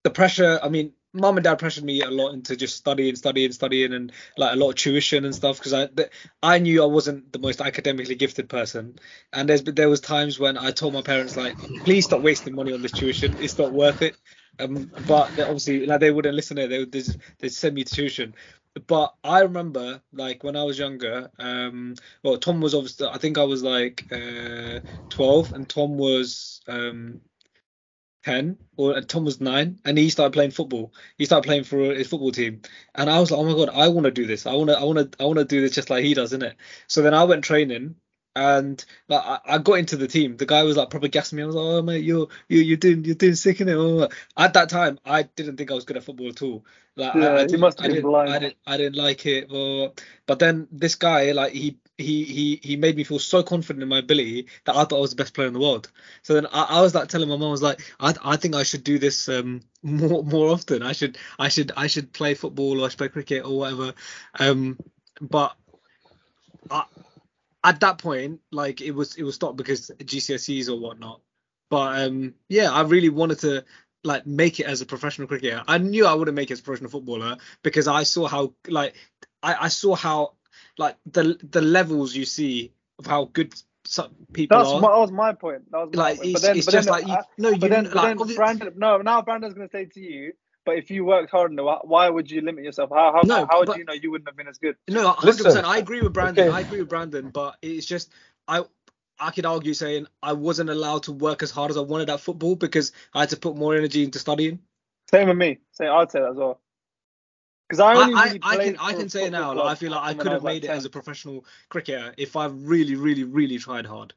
the pressure. I mean, mom and dad pressured me a lot into just studying, studying, studying, and like a lot of tuition and stuff because I th- I knew I wasn't the most academically gifted person, and there's there was times when I told my parents like, please stop wasting money on this tuition, it's not worth it. Um, but obviously like they wouldn't listen to it. They would they they send me to tuition. But I remember like when I was younger, um, well Tom was obviously I think I was like uh, 12 and Tom was um 10 or uh, Tom was 9 and he started playing football. He started playing for uh, his football team and I was like, "Oh my god, I want to do this. I want to I want to I want to do this just like he does, isn't it?" So then I went training and like I, I got into the team. The guy was like probably gassing me. I was like, "Oh mate, you're you you're doing you're doing sick in it." At that time, I didn't think I was good at football at all. Like Yeah, I, I you must I have been blind. I didn't I didn't like it. Or, but then this guy like he he he he made me feel so confident in my ability that I thought I was the best player in the world. So then I, I was like telling my mom, I was like, I I think I should do this um more more often. I should I should I should play football or I should play cricket or whatever. Um, but I, at that point, like it was it was stopped because GCSEs or whatnot. But um, yeah, I really wanted to like make it as a professional cricketer. I knew I wouldn't make it as a professional footballer because I saw how like I, I saw how like the the levels you see of how good some people That's are. my, that was my point. That was my like point. but then, it's but just then, like you, I- no, you but then, but like then Brandon, no, now Brandon's going to say to you, but if you worked hard enough, why would you limit yourself? How how, No, how but- do you know you wouldn't have been as good? No, hundred Listen, percent. I agree with Brandon. okay. I agree with Brandon, but it's just I I could argue saying I wasn't allowed to work as hard as I wanted at football because I had to put more energy into studying. Same with me. Say I'd say that as well. Because I I, only I, really I played can I can say it now. Like, I feel like I could have was, like, made it as a professional cricketer if I really, really, really tried hard.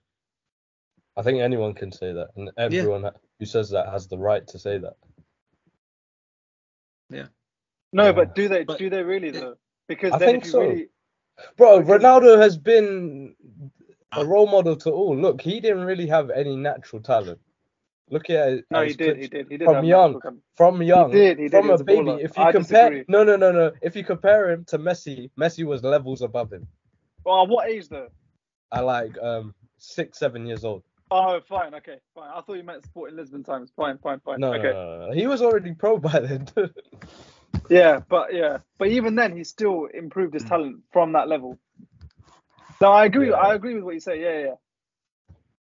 I think anyone can say that, and everyone that- who says that has the right to say that. No, Yeah. but do they But- do they really though? Because I then think if you so. really Bro, Ronaldo has been a role model to all. Look, he didn't really have any natural talent. Look at it. no, he his did, he did, he did From young. from young, did, he did, from he a was a baby. baller. If you I compare, disagree. no, no, no, no. If you compare him to Messi, Messi was levels above him. Well, what age though? At like um six, seven years old. Oh, fine, okay, fine. I thought you meant Sporting Lisbon times. Fine, fine, fine. No, okay. no, no, no. He was already pro by then. Yeah, but yeah, but even then, he still improved his talent from that level. No, I agree. Yeah. I agree with what you say. Yeah,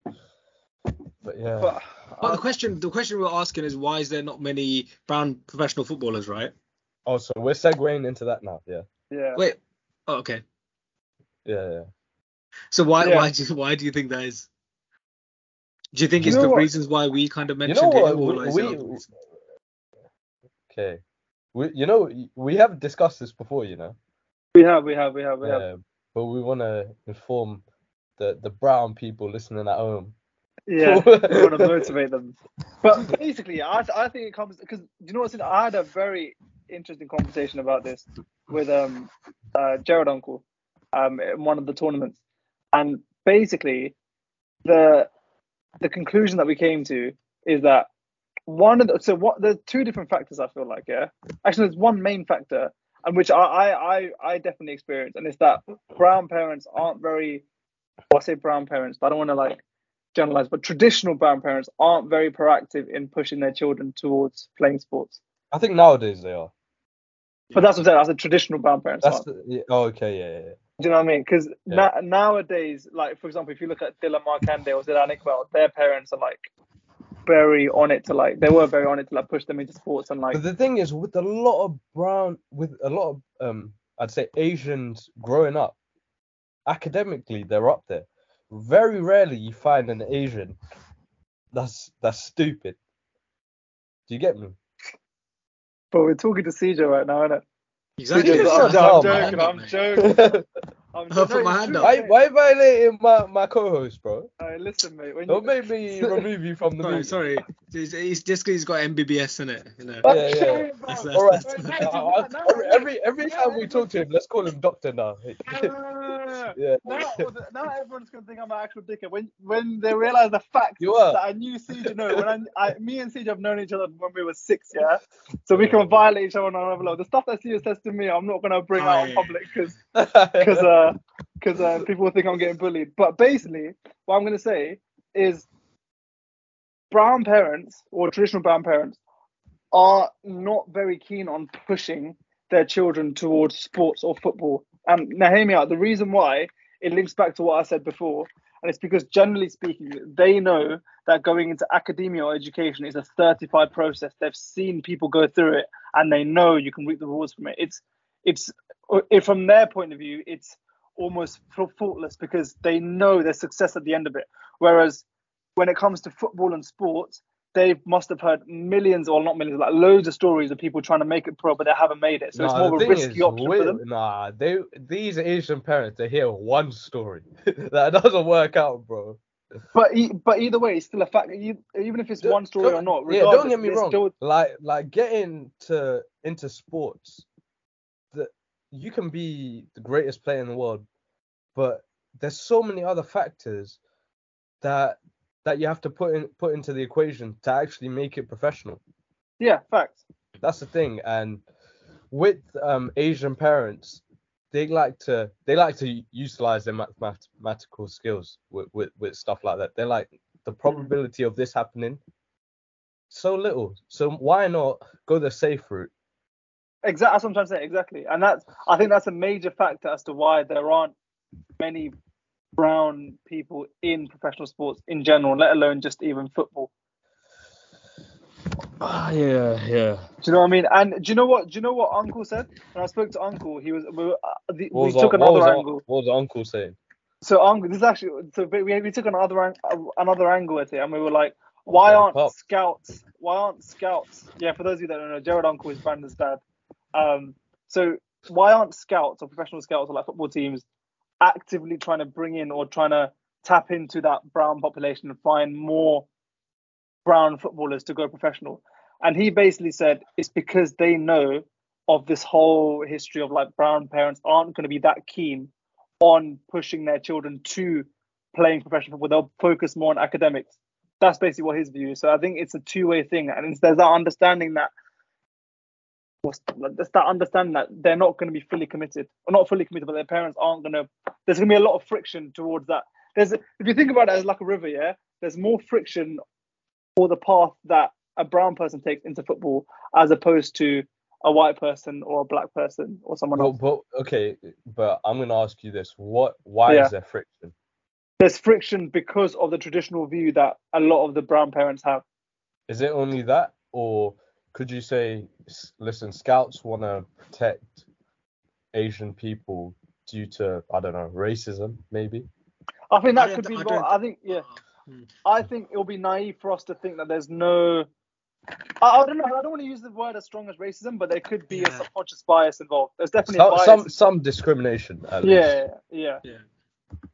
yeah. but yeah. But, But uh, the question the question we're asking is why is there not many brown professional footballers, right? oh, so we're segueing into that now. Yeah, yeah. Wait. Oh, okay. yeah, yeah. So why Yeah. why do you, why do you think that is? Do you think You it's the what? reasons why we kind of mentioned You mentioned know it? what? or We, we it other reasons? okay. We, you know, we have discussed this before. You know. We have, we have, we have, we have. Yeah, but we want to inform the the brown people listening at home. Yeah, we want to motivate them. But basically, I, I think it comes because you know what's in, I had a very interesting conversation about this with um uh, Gerald Uncle um in one of the tournaments, and basically the the conclusion that we came to is that one of the so what there's two different factors I feel like yeah actually there's one main factor and which I I I, I definitely experienced and it's that brown parents aren't very well, I say brown parents but I don't want to like generalize but traditional brown parents aren't very proactive in pushing their children towards playing sports I think nowadays they are. but that's what I'm saying I said traditional brown parents That's the, yeah, oh, okay, yeah, yeah. Do you know what I mean? Because Yeah. na- nowadays, like for example, if you look at Dilan Markanday or Zidane Iqbal, their parents are like very on it to like they were very on it to like push them into sports and like But the thing is, with a lot of brown, with a lot of um, I'd say Asians growing up, academically they're up there. Very rarely you find an Asian that's that's stupid. Do you get me? But we're talking to CJ right now, innit? Exactly. Oh, oh, I'm, I'm joking. I'm joking. I'm I'll put my hand up. why why violating my, my co-host, bro? Alright, listen, mate. When Don't you, make me remove you from the Sorry, meeting. sorry. It's, it's just because he's got MBBS in it. You know. Yeah, yeah. That's- that's- All right. that's- I'll- every, every every time we talk to him, let's call him Doctor now. yeah. Now, now everyone's gonna think I'm an actual dickhead. When when they realize the fact that I knew CJ. No, when I, I me and CJ have known each other when we were six, yeah. So we can violate each other on another level. The stuff that CJ says to me, I'm not gonna bring oh, out in public because because uh, because uh, people think I'm getting bullied. But basically, what I'm going to say is brown parents or traditional brown parents are not very keen on pushing their children towards sports or football. And now, hear me out. The reason why it links back to what I said before, and it's because generally speaking, they know that going into academia or education is a certified process. They've seen people go through it, and they know you can reap the rewards from it. It's, it's, from their point of view, it's almost faultless because they know their success at the end of it. Whereas when it comes to football and sports, they must have heard millions or not millions, like loads of stories of people trying to make it pro, but they haven't made it. So it's more of a risky is, option we- for them. Nah, they these Asian parents they hear one story that doesn't work out, bro. But e- but either way, it's still a fact. Even if it's Don't- one story or not, Yeah, don't get me wrong. Still, Like like getting to into sports, you can be the greatest player in the world, but there's so many other factors that that you have to put in put into the equation to actually make it professional. yeah, facts. That's the thing. And with um, Asian parents, they like to they like to utilize their math- mathematical skills with, with, with stuff like that. They're like the probability of this happening so little. So why not go the safe route? Exactly. That's what I'm trying to say. Exactly. And that's I think that's a major factor as to why there aren't many brown people in professional sports in general, let alone just even football. Ah, yeah, yeah. Do you know what I mean? And do you know what? Do you know what Uncle said? When I spoke to Uncle, he was we, uh, the, What we took another was un- angle. what was uncle saying? So Uncle, this is actually so we we took another uh, another angle at it, and we were like, why aren't scouts? Why aren't scouts? Yeah, for those of you that don't know, Jared Uncle is Brandon's dad. Um, so why aren't scouts or professional scouts or like football teams actively trying to bring in or trying to tap into that brown population and find more brown footballers to go professional? And he basically said it's because they know of this whole history of like brown parents aren't going to be that keen on pushing their children to playing professional football. They'll focus more on academics. That's basically what his view is. So I think it's a two-way thing, and there's that understanding that that understanding that they're not going to be fully committed, or not fully committed, but their parents aren't going to. There's going to be a lot of friction towards that. There's if you think about it as like a river, yeah. There's more friction for the path that a brown person takes into football as opposed to a white person or a black person or someone But, else. but okay, but I'm gonna ask you this: what? Why Yeah. is there friction? There's friction because of the traditional view that a lot of the brown parents have. Is it only that, or could you say, listen, scouts want to protect Asian people due to I don't know racism, maybe? I think that don't could be. I I think yeah. Hmm. I think it'll be naive for us to think that there's no. I, I don't know. I don't want to use the word as strong as racism, but there could be a subconscious bias involved. There's definitely Some, bias. some some discrimination at least. yeah, yeah, Yeah.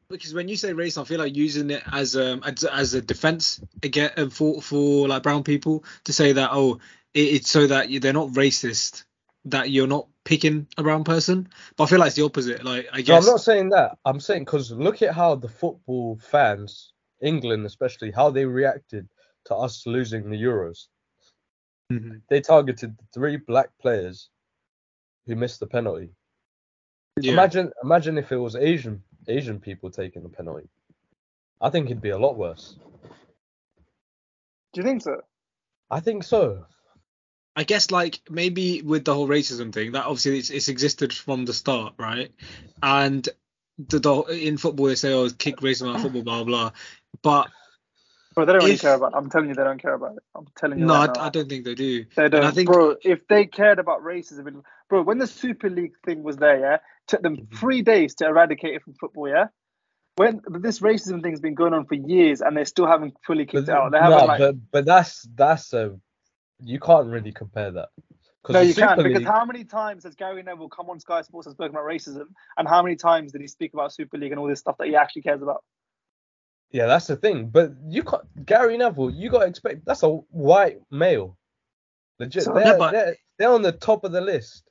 Because when you say race, I feel like using it as um as, as a defense again uh, for for like brown people to say that oh it, it's so that you, they're not racist that you're not picking a brown person. But I feel like it's the opposite. Like I No, guess I'm not saying that. I'm saying because look at how the football fans, England especially, how they reacted to us losing the Euros. Mhm. They targeted three black players who missed the penalty. Yeah. Imagine, imagine if it was Asian Asian people taking the penalty. I think it'd be a lot worse. Do you think so? I think so. I guess like maybe with the whole racism thing, that obviously it's, it's existed from the start, right? And the, the in football they say oh kick racism out of football, blah blah. But Bro, they don't really care about. It. I'm telling you, they don't care about it. I'm telling you. no, right I. I don't think they do. They don't, I think- bro. If they cared about racism, bro, when the Super League thing was there, yeah, took them Mhm. three days to eradicate it from football, yeah. When this racism thing's been going on for years and they still haven't fully But, kicked it out. They no, haven't like. but but that's that's a you can't really compare that. 'Cause No, the you can Super because how many times has Gary Neville come on Sky Sports and spoken about racism, and how many times did he speak about Super League and all this stuff that he actually cares about? Yeah, that's the thing. But you can't Gary Neville, you gotta expect that's a white male. Legit. So- they're, Yeah, but- they're, they're on the top of the list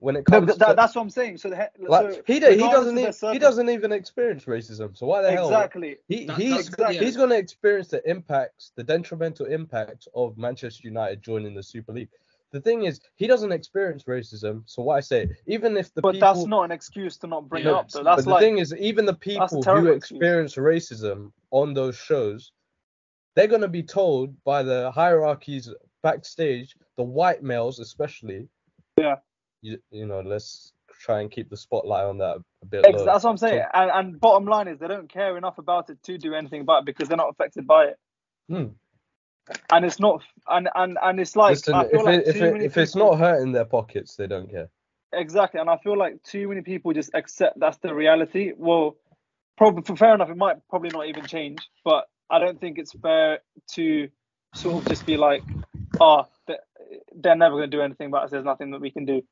when it comes but that, to that's what I'm saying. So, the, he- like, so he, he doesn't of their even, he doesn't even experience racism. So why the hell exactly. he, That- he's exactly- yeah. he's gonna experience the impacts, the detrimental impacts of Manchester United joining the Super League. the thing is, he doesn't experience racism. So why I say, even if the people but people, that's not an excuse to not bring Yeah, it up. Though. That's but like the thing is, even the people terrible who excuse. experience racism on those shows, they're gonna be told by the hierarchies backstage, the white males especially. Yeah. You, you know, let's try and keep the spotlight on that a bit low. that's what I'm saying. And, and bottom line is they don't care enough about it to do anything about it because they're not affected by it. Hmm. And it's not, and and and it's like Listen, if, like it, if, it, if it's not hurting their pockets, they don't care. exactly, and I feel like too many people just accept that's the reality. Well, probably fair enough, it might probably not even change, but I don't think it's fair to sort of just be like, oh, they're, they're never going to do anything about it. There's nothing that we can do.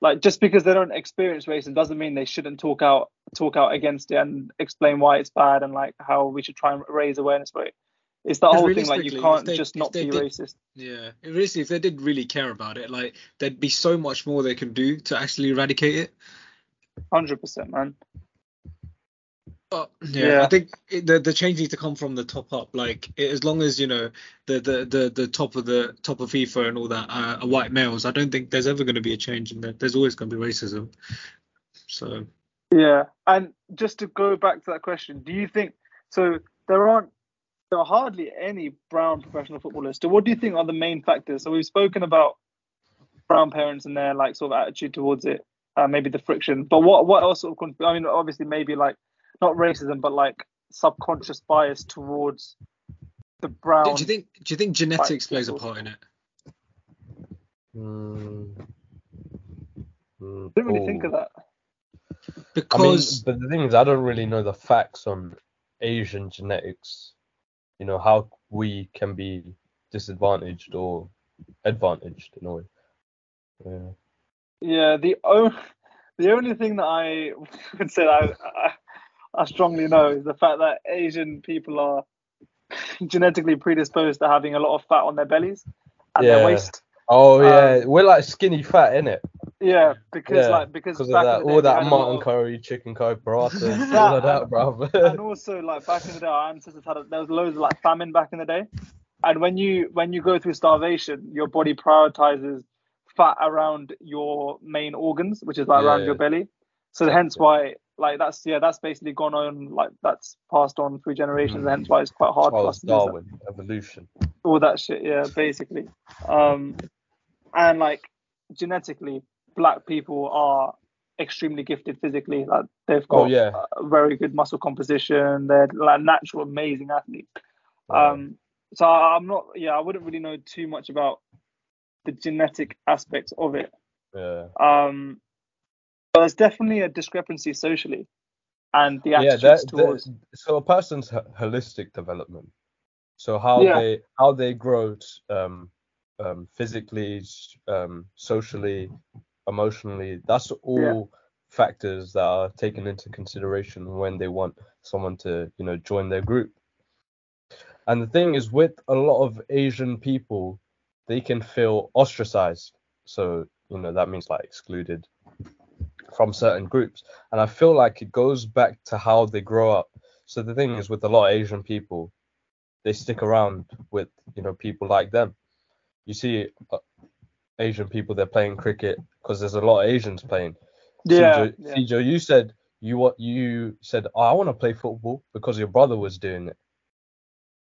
Like just because they don't experience racism doesn't mean they shouldn't talk out talk out against it and explain why it's bad and like how we should try and raise awareness for it. It's the whole thing like you can't they- just not be did- racist. Yeah, it really, if they did really care about it, like there'd be so much more they can do to actually eradicate it. Hundred percent, man. But yeah, Yeah. I think the the change needs to come from the top up. Like it, as long as you know the, the the the top of the top of FIFA and all that uh, are white males, I don't think there's ever going to be a change in that. There's always going to be racism. So Yeah, and just to go back to that question, do you think so? There aren't there are hardly any brown professional footballers. So what do you think are the main factors? So we've spoken about brown parents and their like sort of attitude towards it, uh, maybe the friction. But what what else sort of? I mean, obviously maybe like not racism, but like subconscious bias towards the brown. do you think do you think genetics White plays a part in it? Mm. Mm, I didn't really think of that. I mean, Because but the thing is, I don't really know the facts on Asian genetics. You know how we can be disadvantaged or advantaged in a way. Yeah. Yeah, the o- the only thing that I would say that I, I, strongly know is the fact that Asian people are genetically predisposed to having a lot of fat on their bellies and Yeah. their waist. Oh yeah, Um, we're like skinny fat, innit? Yeah, because Yeah, like because back that, in day all that had a lot mutton curry, chicken curry, all of that, and- and also like back in the day, our ancestors had a, there was loads of like famine back in the day, and when you when you go through starvation, your body prioritizes fat around your main organs, which is like around your belly. So hence why like that's yeah that's basically gone on like that's passed on through generations, and hence why it's quite hard for Charles us to do that. Darwin, evolution. all that shit. Yeah, basically. Um, and like genetically, black people are extremely gifted physically. Like they've got Oh yeah. very good muscle composition. They're like natural, amazing athletes. Um, so I'm not, yeah, I wouldn't really know too much about the genetic aspects of it. yeah. Um, but there's definitely a discrepancy socially, and the yeah, attitudes that, that- towards. so a person's holistic development. So how Yeah. they how they grow um, um, physically, um, socially, emotionally. That's all factors that are taken into consideration when they want someone to you know join their group. And the thing is, with a lot of Asian people, they can feel ostracized. So you know that means like excluded from certain groups and I feel like it goes back to how they grow up. So the thing is, with a lot of Asian people, they stick around with you know people like them. You see uh, Asian people they're playing cricket because there's a lot of Asians playing. Yeah, Cijo, yeah. You said you what you said oh, I want to play football because your brother was doing it.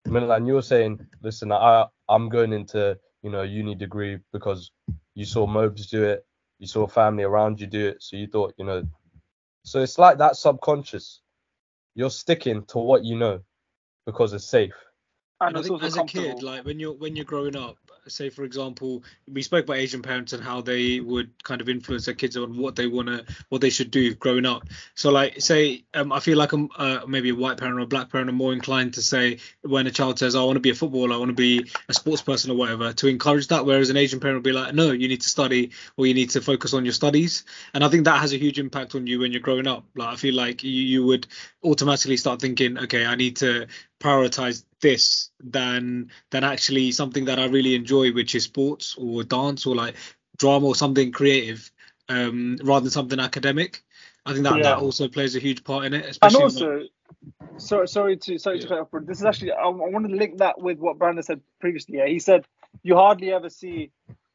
Milan, you were saying, listen, I I'm going into you know uni degree because you saw Mobes do it, you saw family around you do it, so you thought you know. So it's like that subconscious. You're sticking to what you know because it's safe. and And I think as a kid, like when you're when you're growing up, say for example, we spoke about Asian parents and how they would kind of influence their kids on what they wanna what they should do growing up. So like say um, I feel like I'm uh, maybe a white parent or a black parent are more inclined to say when a child says I want to be a footballer, I want to be a sports person or whatever, to encourage that. Whereas an Asian parent will be like, no, you need to study or you need to focus on your studies. And I think that has a huge impact on you when you're growing up. Like I feel like you, you would automatically start thinking, okay, I need to prioritize this than than actually something that I really enjoy, which is sports or dance or like drama or something creative, um, rather than something academic. I think that Yeah. that also plays a huge part in it, and especially. also sorry sorry to sorry to Yeah. cut off this is actually I, I want to link that with what Brandon said previously yeah he said you hardly ever see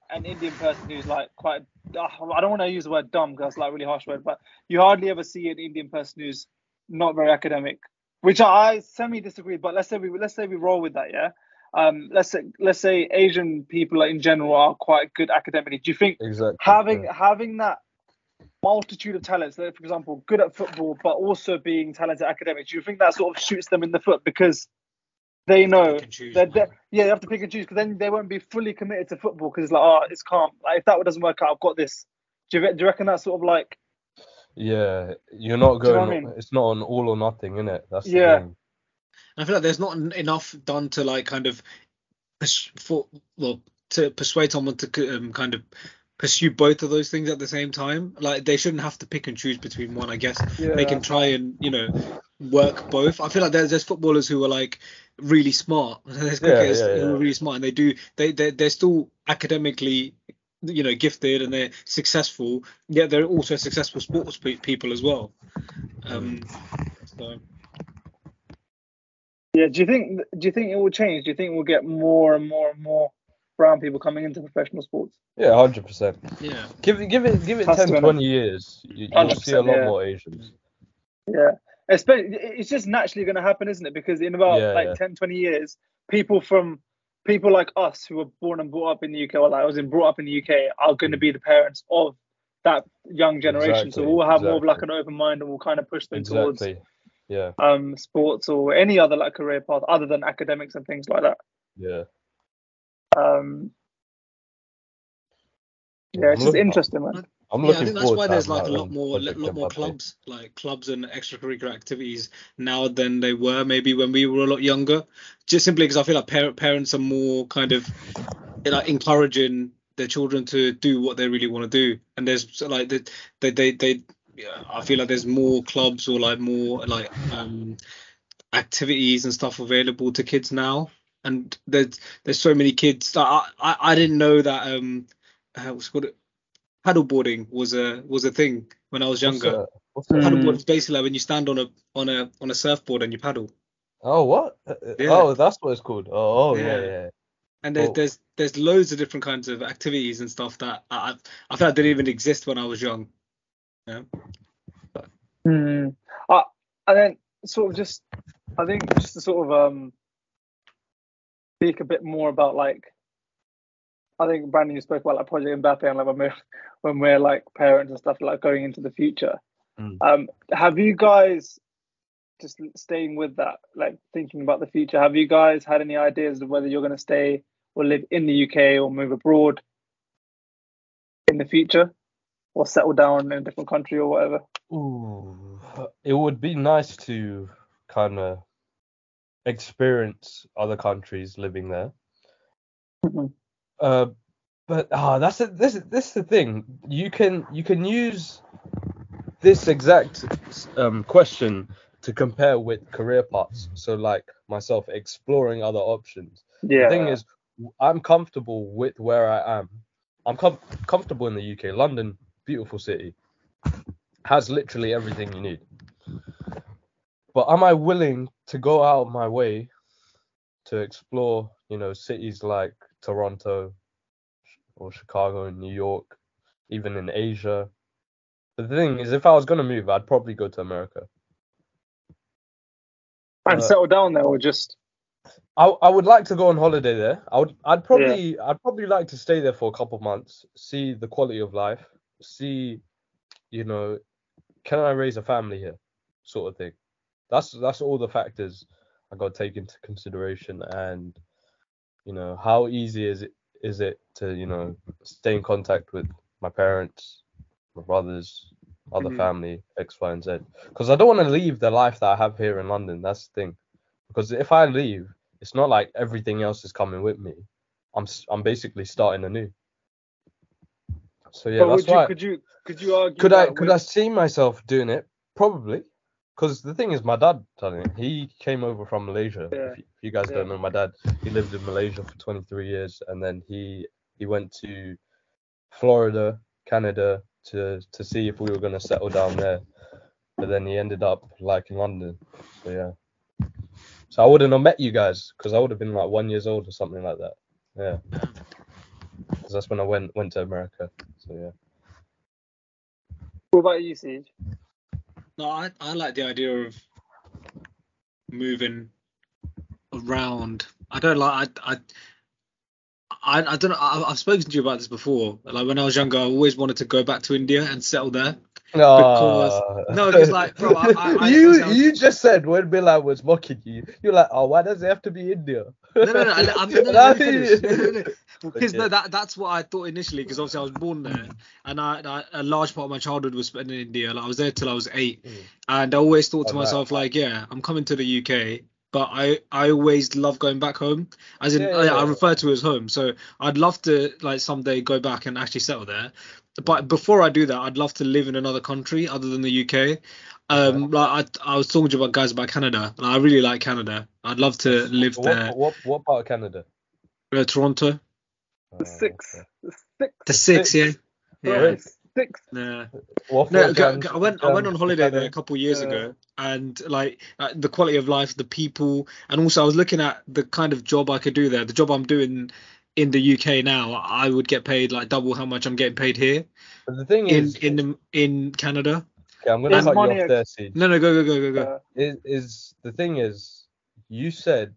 an Indian person who's like quite. Uh, I don't want to use the word dumb because that's like a really harsh word, but you hardly ever see an Indian person who's not very academic, which I semi disagree. But let's say we let's say we roll with that, yeah. Um, let's say let's say Asian people in general are quite good academically. Do you think Exactly. having yeah. having that multitude of talents, like for example, good at football but also being talented academics, do you think that sort of shoots them in the foot because they know Pick and choose, that man. yeah they have to pick and choose because then they won't be fully committed to football because it's like oh it's calm like if that doesn't work out I've got this. Do you, do you reckon that sort of like Yeah, you're not Do you know going. I mean? It's not an all or nothing, innit? That's Yeah. thing. I feel like there's not enough done to like kind of pers- for well to persuade someone to um, kind of pursue both of those things at the same time. Like they shouldn't have to pick and choose between one. I guess yeah they can try and you know work both. I feel like there's there's footballers who are like really smart. There's Yeah, cricketers yeah, who are really smart and they do they they they're still academically you know gifted and they're successful. Yet they're also successful sports pe- people as well. Um, so. yeah do you think do you think it will change? Do you think we'll get more and more and more brown people coming into professional sports? Yeah, hundred percent. Yeah. Give it, give it, give it Has 10, to, innit? 20 years. You, you'll see a lot yeah. more Asians. Yeah. Especially, it's just naturally going to happen, isn't it? Because in about Yeah, like yeah. 10, 20 years, people from people like us who were born and brought up in the UK, or like I was in brought up in the UK, are going to be the parents of that young generation. so we'll have more of like an open mind, and we'll kind of push them towards Yeah, um sports or any other like career path other than academics and things like that. yeah. Um, Yeah, yeah, it's just interesting, man. I'm yeah, looking I think that's why there's like a lot more, lot more clubs, like clubs and extracurricular activities now than they were maybe when we were a lot younger. Just simply because I feel like par- parents are more kind of like encouraging their children to do what they really want to do, and there's like they they they, they yeah, I feel like there's more clubs or like more like um activities and stuff available to kids now, and there's there's so many kids. I I, I didn't know that um uh, what's it called paddleboarding was a was a thing when I was younger. What's that? Paddleboard is basically like when you stand on a on a on a surfboard and you paddle. Oh, what? Uh, uh, Yeah. Oh, that's what it's called. Oh, oh yeah, Yeah. yeah. And there's Cool. there's there's loads of different kinds of activities and stuff that I I, I feel like didn't even exist when I was young. Yeah. Hmm. Uh, and then sort of just, I think just to sort of um speak a bit more about like, I think Brandon you spoke about like Project Mbappe and like when we're when we're like parents and stuff like going into the future. Mm. Um, have you guys just staying with that, like thinking about the future? Have you guys had any ideas of whether you're going to stay or live in the UK or move abroad in the future, or settle down in a different country or whatever? Ooh, it would be nice to kind of experience other countries living there. Mhm. Uh, but ah, that's it. This this is the thing. You can you can use this exact um question to compare with career paths. So like myself exploring other options. Yeah. The thing is, I'm comfortable with where I am. I'm com- comfortable in the UK. London, beautiful city, has literally everything you need. But am I willing to go out of my way to explore, you know, cities like Toronto or Chicago and New York, even in Asia? The thing is, if I was gonna move, I'd probably go to America. and uh, settle down there, or just I, I would like to go on holiday there. I would I'd probably I'd probably like to stay there for a couple of months, see the quality of life, see, you know, can I raise a family here, sort of thing. That's that's all the factors I got to take into consideration, and you know how easy is it is it to you know stay in contact with my parents, my brothers, other Mhm. family, X, Y, and Z. Because I don't want to leave the life that I have here in London. That's the thing. Because if I leave, it's not like everything else is coming with me. I'm i'm basically starting anew. So yeah, but that's would you, why. could you could you argue Could I could with- I see myself doing it? Probably. Because the thing is, my dad. He came over from Malaysia. Yeah. If, you, if you guys Yeah. don't know, my dad he lived in Malaysia for 23 years, and then he he went to Florida, Canada to to see if we were gonna settle down there. But then he ended up like in London. So yeah. So I wouldn't have met you guys because I would have been like one years old or something like that. Yeah. because that's when I went went to America. So yeah. What about you, CJ? No, I, I like the idea of moving around. I don't like I I I, I don't know. I, I've spoken to you about this before. Like when I was younger, I always wanted to go back to India and settle there. Because- no, because, like, bro, I- I- I- you I you just said when Bilal was mocking you, you're like, oh, why does it have to be India? No, no, no. I, I'm, no, no. Because no, that that's what I thought initially. Because obviously I was born there, and I, I a large part of my childhood was spent in India. Like I was there till I was eight, Mm. and I always thought to Oh, myself like, yeah, I'm coming to the UK, but I I always love going back home, as in Yeah, I, yeah, I yeah. refer to it as home. So I'd love to like someday go back and actually settle there. But before I do that, I'd love to live in another country other than the UK. Um, like I, I was talking to you about guys about Canada, and I really like Canada. I'd love to live what, there. What what part of Canada? Uh, Toronto. The Oh, six. okay. The six. The six, yeah. Six. Yeah. Right, Six. Nah. What No, for, go- Jan- go- I went I went on holiday there a couple of years Yeah. ago, and like uh, the quality of life, the people, and also I was looking at the kind of job I could do there. The job I'm doing in the UK now, I would get paid like double how much I'm getting paid here But the thing in is, in the- in Canada. okay, I'm gonna There's cut you off there, CJ. No, no, go go go go go. Uh, Is, is the thing is, you said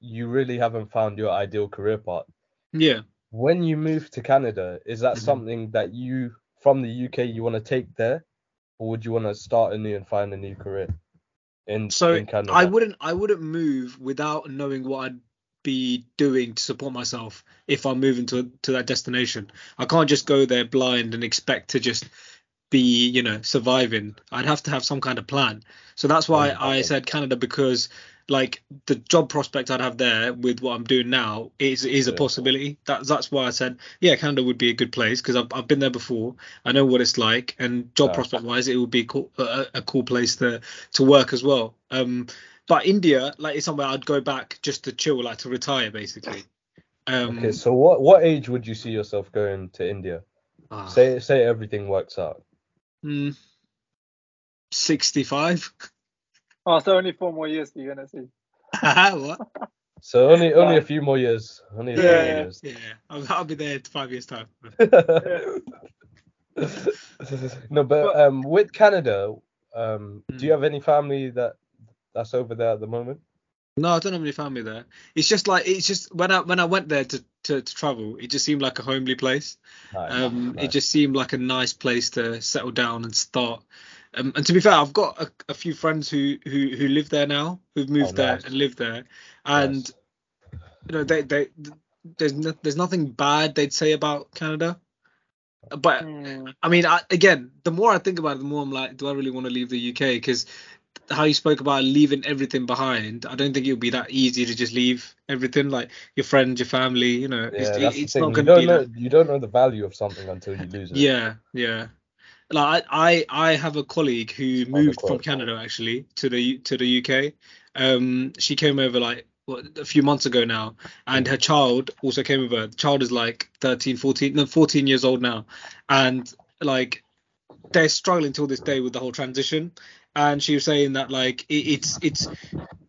you really haven't found your ideal career path. Yeah. When you move to Canada, is that Mhm. something that you from the UK you want to take there, or would you want to start a new and find a new career in So in Canada? I wouldn't I wouldn't move without knowing what I'd be doing to support myself if I'm moving to to that destination. I can't just go there blind and expect to just be you know surviving. I'd have to have some kind of plan. So that's why I Okay. said Canada because like the job prospect I'd have there with what I'm doing now is is a Yeah. possibility. That's that's why I said yeah Canada would be a good place because I've I've been there before. I know what it's like and job Yeah. prospect wise it would be cool, a, a cool place to to work as well. Um, but India, like, is somewhere I'd go back just to chill, like to retire, basically. Um, Okay, so what what age would you see yourself going to India? ah, Say say everything works out. mm, 65. oh, so only four more years for you, gonna see. what? So only only a few more years. Only a few Yeah, years. Yeah, I'll, I'll be there in five years' time. no, but But- um, with Canada, um, do you Mm. have any family that that's over there at the moment? No, I don't have any family there. It's just like it's just when I when I went there to, to, to travel, it just seemed like a homely place. Nice, Um, nice. it just seemed like a nice place to settle down and start. Um, and to be fair, I've got a, a few friends who, who who live there now, who've moved Oh, there nice. and live there, and Nice. you know they they there's no, there's nothing bad they'd say about Canada. But Hmm. I mean, I, again, the more I think about it, the more I'm like, do I really want to leave the UK? Because how you spoke about leaving everything behind, I don't think it would be that easy to just leave everything, like your friends, your family. You know, yeah, it's, that's it- the thing. not You going to don't be know that. you don't know the value of something until you lose it. Yeah, yeah. Like I, I, I have a colleague who moved from. Canada actually to the to the UK. Um, she came over like what, a few months ago now, and her child also came over. The child is like 13, 14, no, 14 years old now, and like they're struggling till this day with the whole transition. And she was saying that like it, it's it's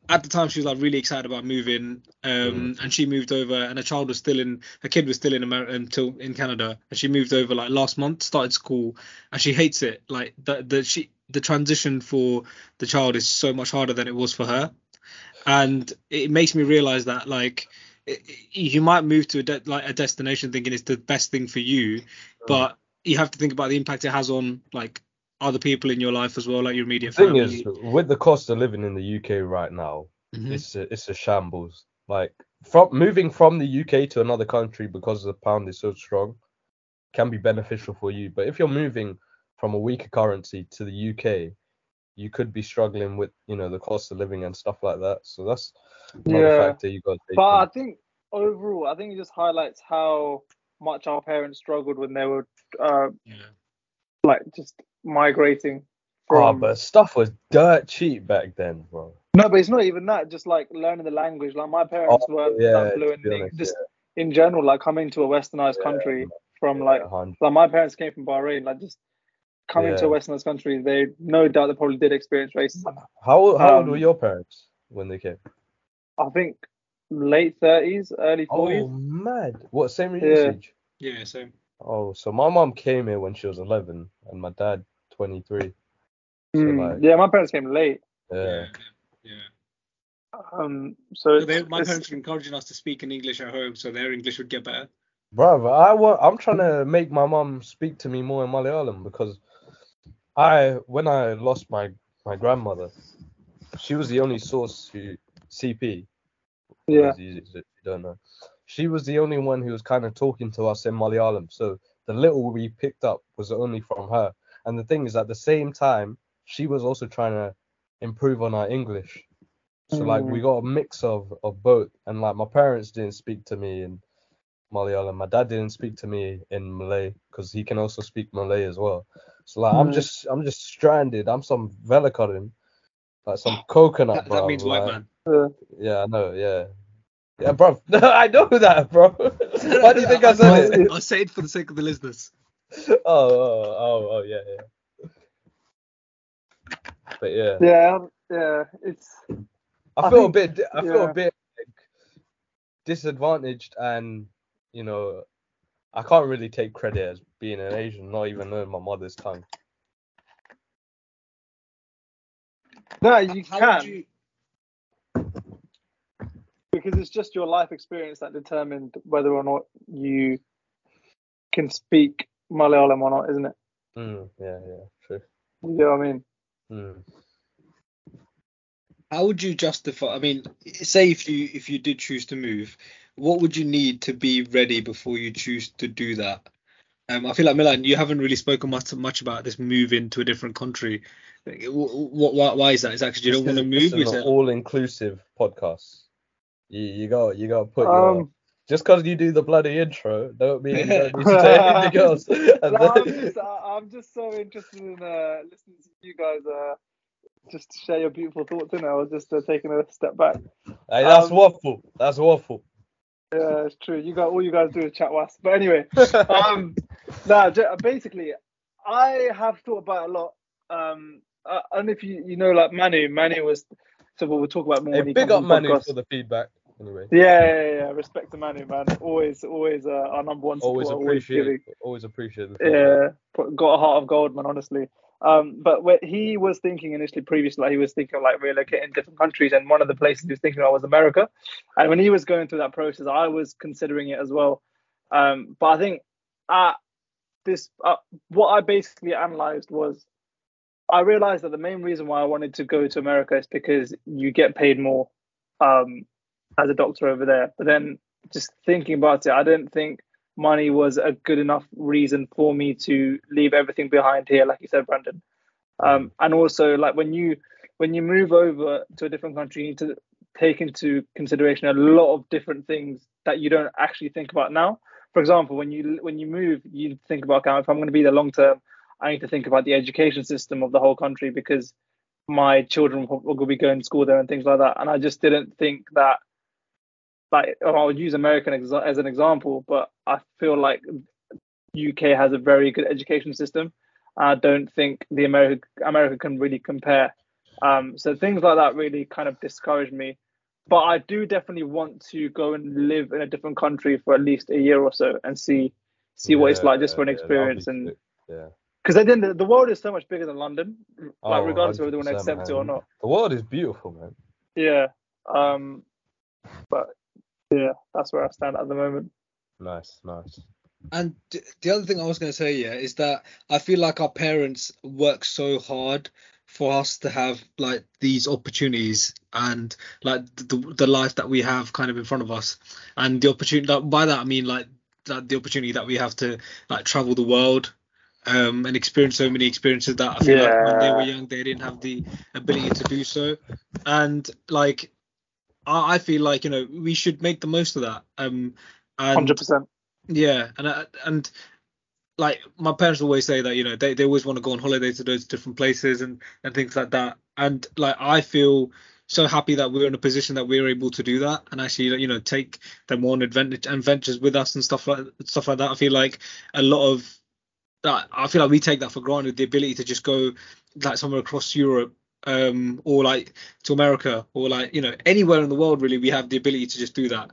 at the time she was like really excited about moving um mm. and she moved over and her child was still in her kid was still in america until um, in canada and she moved over like last month started school and she hates it. Like the the she the transition for the child is so much harder than it was for her. And it makes me realize that like i- i- you might move to a de- like a destination thinking it's the best thing for you mm. but you have to think about the impact it has on like other people in your life as well like your immediate The thing family is, with the cost of living in the UK right now, Mhm. it's a, it's a shambles. Like from moving from the UK to another country because the pound is so strong can be beneficial for you. But if you're moving from a weaker currency to the UK, you could be struggling with you know the cost of living and stuff like that. So that's another Yeah. factor you got to take. But I think overall, I think it just highlights how much our parents struggled when they were uh, yeah like just migrating Oh, but stuff was dirt cheap back then, bro. No, but it's not even that. Just like learning the language. Like my parents Oh, weren't yeah, that fluent. be in honest, just in general, like coming to a westernized Yeah, country from yeah, like yeah, 100. like my parents came from Bahrain. Like just coming to a westernized country, they no doubt they probably did experience racism. How old- how old were Um, your parents when they came? I think late thirties, early forties. Oh, mad! What same Yeah. usage? Yeah, same. Oh, so my mom came here when she was 11, and my dad 23. So Mm, like, yeah, my parents came late. yeah. Yeah. Um, so So they, my parents were encouraging us to speak in English at home, so their English would get better. Bruv, I want, I'm trying to make my mom speak to me more in Malayalam because I, when I lost my, my grandmother, she was the only source who, CP, yeah, easy if you don't know, she was the only one who was kind of talking to us in Malayalam. So the little we picked up was only from her. And the thing is, at the same time, she was also trying to improve on our English. So like we got a mix of of both. And like my parents didn't speak to me in Malayalam. My dad didn't speak to me in Malay because he can also speak Malay as well. So like I'm Mm. just I'm just stranded. I'm some velakarin, like some coconut, That, bro. that means white man. yeah, I know. Yeah, yeah, bro. I know that, bro. Why do you think I said it? I'll say it for the sake of the listeners. Oh, oh, oh, oh, yeah, yeah. But yeah, yeah, um, yeah. It's I I feel a bit. di- I feel a bit like, disadvantaged, and you know, I can't really take credit as being an Asian, not even knowing my mother's tongue. no, you How can you? because it's just your life experience that determined whether or not you can speak Malayalam or not, isn't it? Mm, yeah, yeah, true. You know what I mean? Mm. How would you justify? I mean, say if you if you did choose to move, what would you need to be ready before you choose to do that? Um, I feel like Milan, you haven't really spoken much much about this move into a different country. What, why, why is that? Is that because you don't want to move? This is Is an all-inclusive podcast. You you got you got to put your Um, just because you do the bloody intro, don't mean you don't need to say anything else. And no, I'm, just, I'm just so interested in uh, listening to you guys uh, just to share your beautiful thoughts. It, I was just uh, taking a step back. Hey, that's um, waffle. That's waffle. Yeah, it's true. You got all you guys do is chat was. But anyway, um, j- basically, I have thought about a lot. Um, I, I don't know if you you know like Manu. Manu was so we'll talk about more Hey, big up Manu podcast. for the feedback. Anyway, Yeah, yeah, yeah. Respect to Manu, man. Always, always uh, our number one always supporter. Always appreciate always appreciate. Yeah, put- got a heart of gold, man. Honestly. Um, but what he was thinking initially, previously, like he was thinking of like relocating different countries, and one of the places he was thinking of was America. And when he was going through that process, I was considering it as well. Um, but I think uh, this, uh, what I basically analyzed was, I realized that the main reason why I wanted to go to America is because you get paid more, um, as a doctor over there. But then just thinking about it, I didn't think money was a good enough reason for me to leave everything behind here, like you said, Brandon. Um, and also, like when you when you move over to a different country, you need to take into consideration a lot of different things that you don't actually think about now. For example, when you when you move, you think about okay, if I'm going to be there long term, I need to think about the education system of the whole country because my children will, will be going to school there and things like that. And I just didn't think that like I'll use American exa- as an example, but I feel like UK has a very good education system. I don't think the America America can really compare. Um, so things like that really kind of discourage me. But I do definitely want to go and live in a different country for at least a year or so and see see what it's like just for an Yeah, yeah, experience and yeah. because at the the, world is so much bigger than London, like Oh, regardless of whether they want to 100%, accept it or not. The world is beautiful, man. Yeah. Um, but yeah, that's where I stand at the moment. Nice, nice. And the other thing I was going to say, yeah, is that I feel like our parents work so hard for us to have like these opportunities and like the the life that we have kind of in front of us, and the opportunity. That, by that I mean like that the opportunity that we have to like travel the world. Um, and experience so many experiences that I feel like when they were young they didn't have the ability to do so, and like I, I feel like you know we should make the most of that. Um, Hundred percent. yeah, and I, and like my parents always say that you know they, they always want to go on holiday to those different places and and things like that. And like I feel so happy that we're in a position that we're able to do that and actually you know take them on adventure adventures with us and stuff like stuff like that. I feel like a lot of that I feel like we take that for granted the ability to just go like somewhere across Europe um or like to America or like you know anywhere in the world really we have the ability to just do that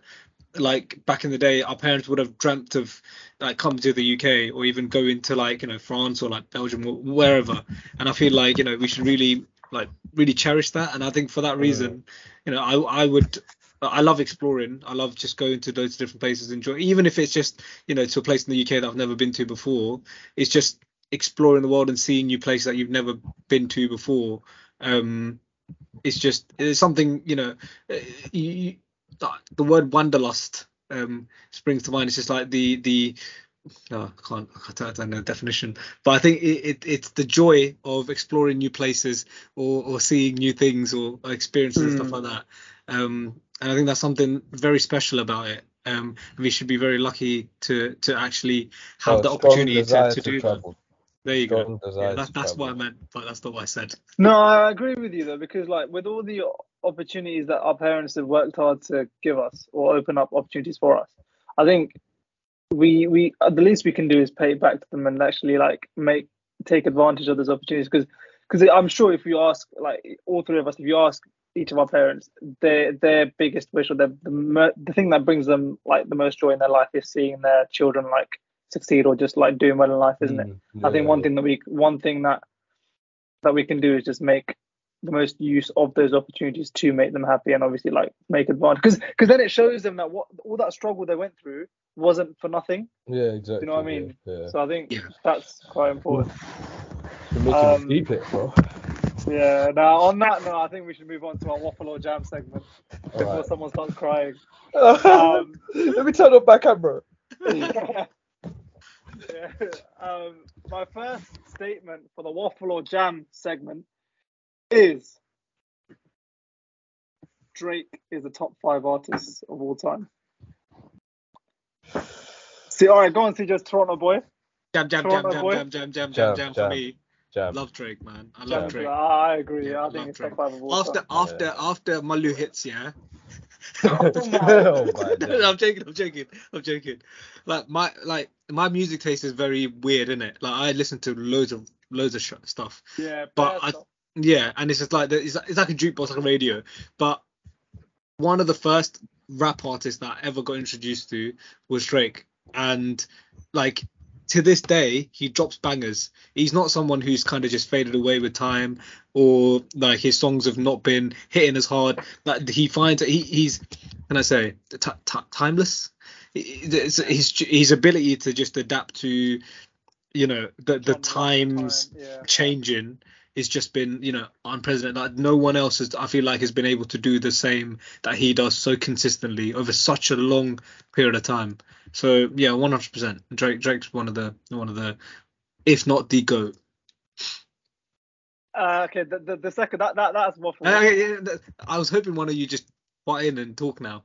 like back in the day, our parents would have dreamt of like coming to the UK or even going to like you know France or like Belgium or wherever. And I feel like you know we should really like really cherish that. And I think for that reason, you know, I I would. I love exploring. I love just going to those different places, enjoy, even if it's just you know to a place in the UK that I've never been to before. It's just exploring the world and seeing new places that you've never been to before. Um, it's just it's something you know. uh, You, you, the word wanderlust um, springs to mind. It's just like the the oh, I can't I don't- I don't know the definition, but I think it, it it's the joy of exploring new places or or seeing new things or experiences and stuff Mm. like that. Um, and I think that's something very special about it. Um, we should be very lucky to to actually have Oh, the opportunity to, to do that. Travel. There you go. Strong Yeah, that, that's what I meant, but that's not what I said. No, I agree with you though, because like with all the opportunities that our parents have worked hard to give us or open up opportunities for us, I think we we uh, the least we can do is pay it back to them and actually like make take advantage of those opportunities because because I'm sure if you ask like all three of us, if you ask each of our parents, their their biggest wish or their, the the thing that brings them like the most joy in their life is seeing their children like succeed or just like doing well in life, isn't it? Mm, I think one yeah. thing that we one thing that that we can do is just make the most use of those opportunities to make them happy and obviously like make advantage because because then it shows them that what all that struggle they went through wasn't for nothing. Yeah, exactly. You know what I mean? Yeah. So I think that's quite important. You're making Um, deep it, bro. Yeah. Now on that note, I think we should move on to our waffle or jam segment before Alright. someone starts crying. Um, Let me turn up my camera. yeah. Um, my first statement for the waffle or jam segment is Drake is the top five artists of all time. See, all right, go on, see just Toronto boy. Jam, jam, jam, Toronto jam, boy. jam, jam, jam, Jam, jam, jam for me. Jam. Love Drake, man. I Jam, love Drake. I agree. Yeah, I I think love it's top Drake. five of all After time. after Yeah. after Malu hits, yeah. Oh No, oh I'm joking. I'm joking. I'm joking. Like my like my music taste is very weird, isn't it? Like I listen to loads of loads of sh- stuff. Yeah, But I- stuff. Yeah, and it's just like it's, it's like a jukebox, like a radio. But one of the first rap artists that I ever got introduced to was Drake, and like to this day he drops bangers. He's not someone who's kind of just faded away with time, or like his songs have not been hitting as hard. Like he finds he, he's can I say t- t- timeless. His his ability to just adapt to you know the the times time, yeah. changing has just been you know unprecedented like no one else has i feel like has been able to do the same that he does so consistently over such a long period of time so yeah 100% drake drake's one of the one of the if not the goat Uh, okay, the, the, the second that, that that's waffle. Uh, yeah, yeah, i was hoping one of you just butt in and talk now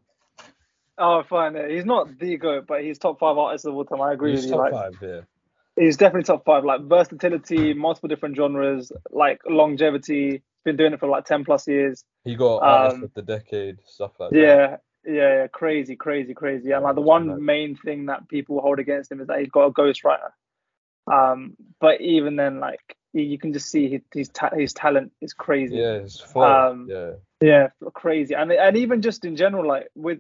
Oh, fine. yeah. He's not the goat, but he's top five artists of all time. I agree He's with you. top Like, five, yeah. He's definitely top five. Like versatility, multiple different genres, like longevity. Been doing it for like ten plus years. He got artist Um, of the decade, stuff like that. Yeah, yeah, yeah. Crazy, crazy, crazy. And like the one main thing that people hold against him is that he's got a ghostwriter. Um, but even then, like you you can just see his his, ta- his talent is crazy. Yeah, it's fun. Um, yeah. Yeah, crazy. And and even just in general, like with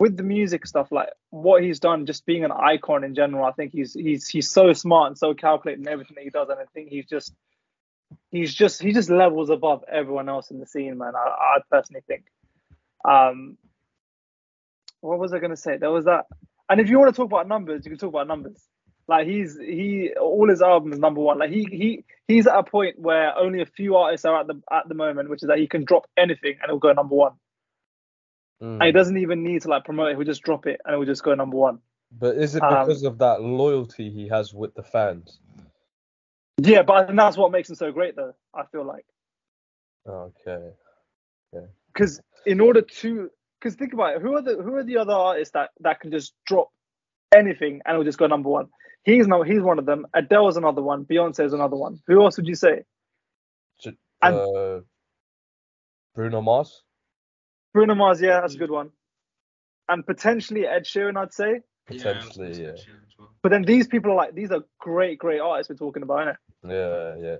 with the music stuff, like what he's done, just being an icon in general, I think he's he's he's so smart and so calculated in everything that he does, and I think he's just he's just he just levels above everyone else in the scene, man. I, I personally think. Um, what was I gonna say? There was that, and if you want to talk about numbers, you can talk about numbers. Like he's he all his albums number one. Like he he he's at a point where only a few artists are at the at the moment, which is that he can drop anything and it'll go number one. And he Mm. doesn't even need to like promote it. He'll just drop it and it will just go number one. But is it um, because of that loyalty he has with the fans? Yeah, but I think that's what makes him so great, though. I feel like Okay. because in order to because think about it, who are the who are the other artists that that can just drop anything and it'll just go number one? He's no he's one of them. Adele Adele's another one. Beyonce's another one. Who else would you say? J- And- uh, Bruno Mars? Bruno Mars, yeah, that's a good one. And potentially Ed Sheeran, I'd say. Potentially, yeah. But then these people are like these are great, great artists we're talking about, innit? Yeah, yeah.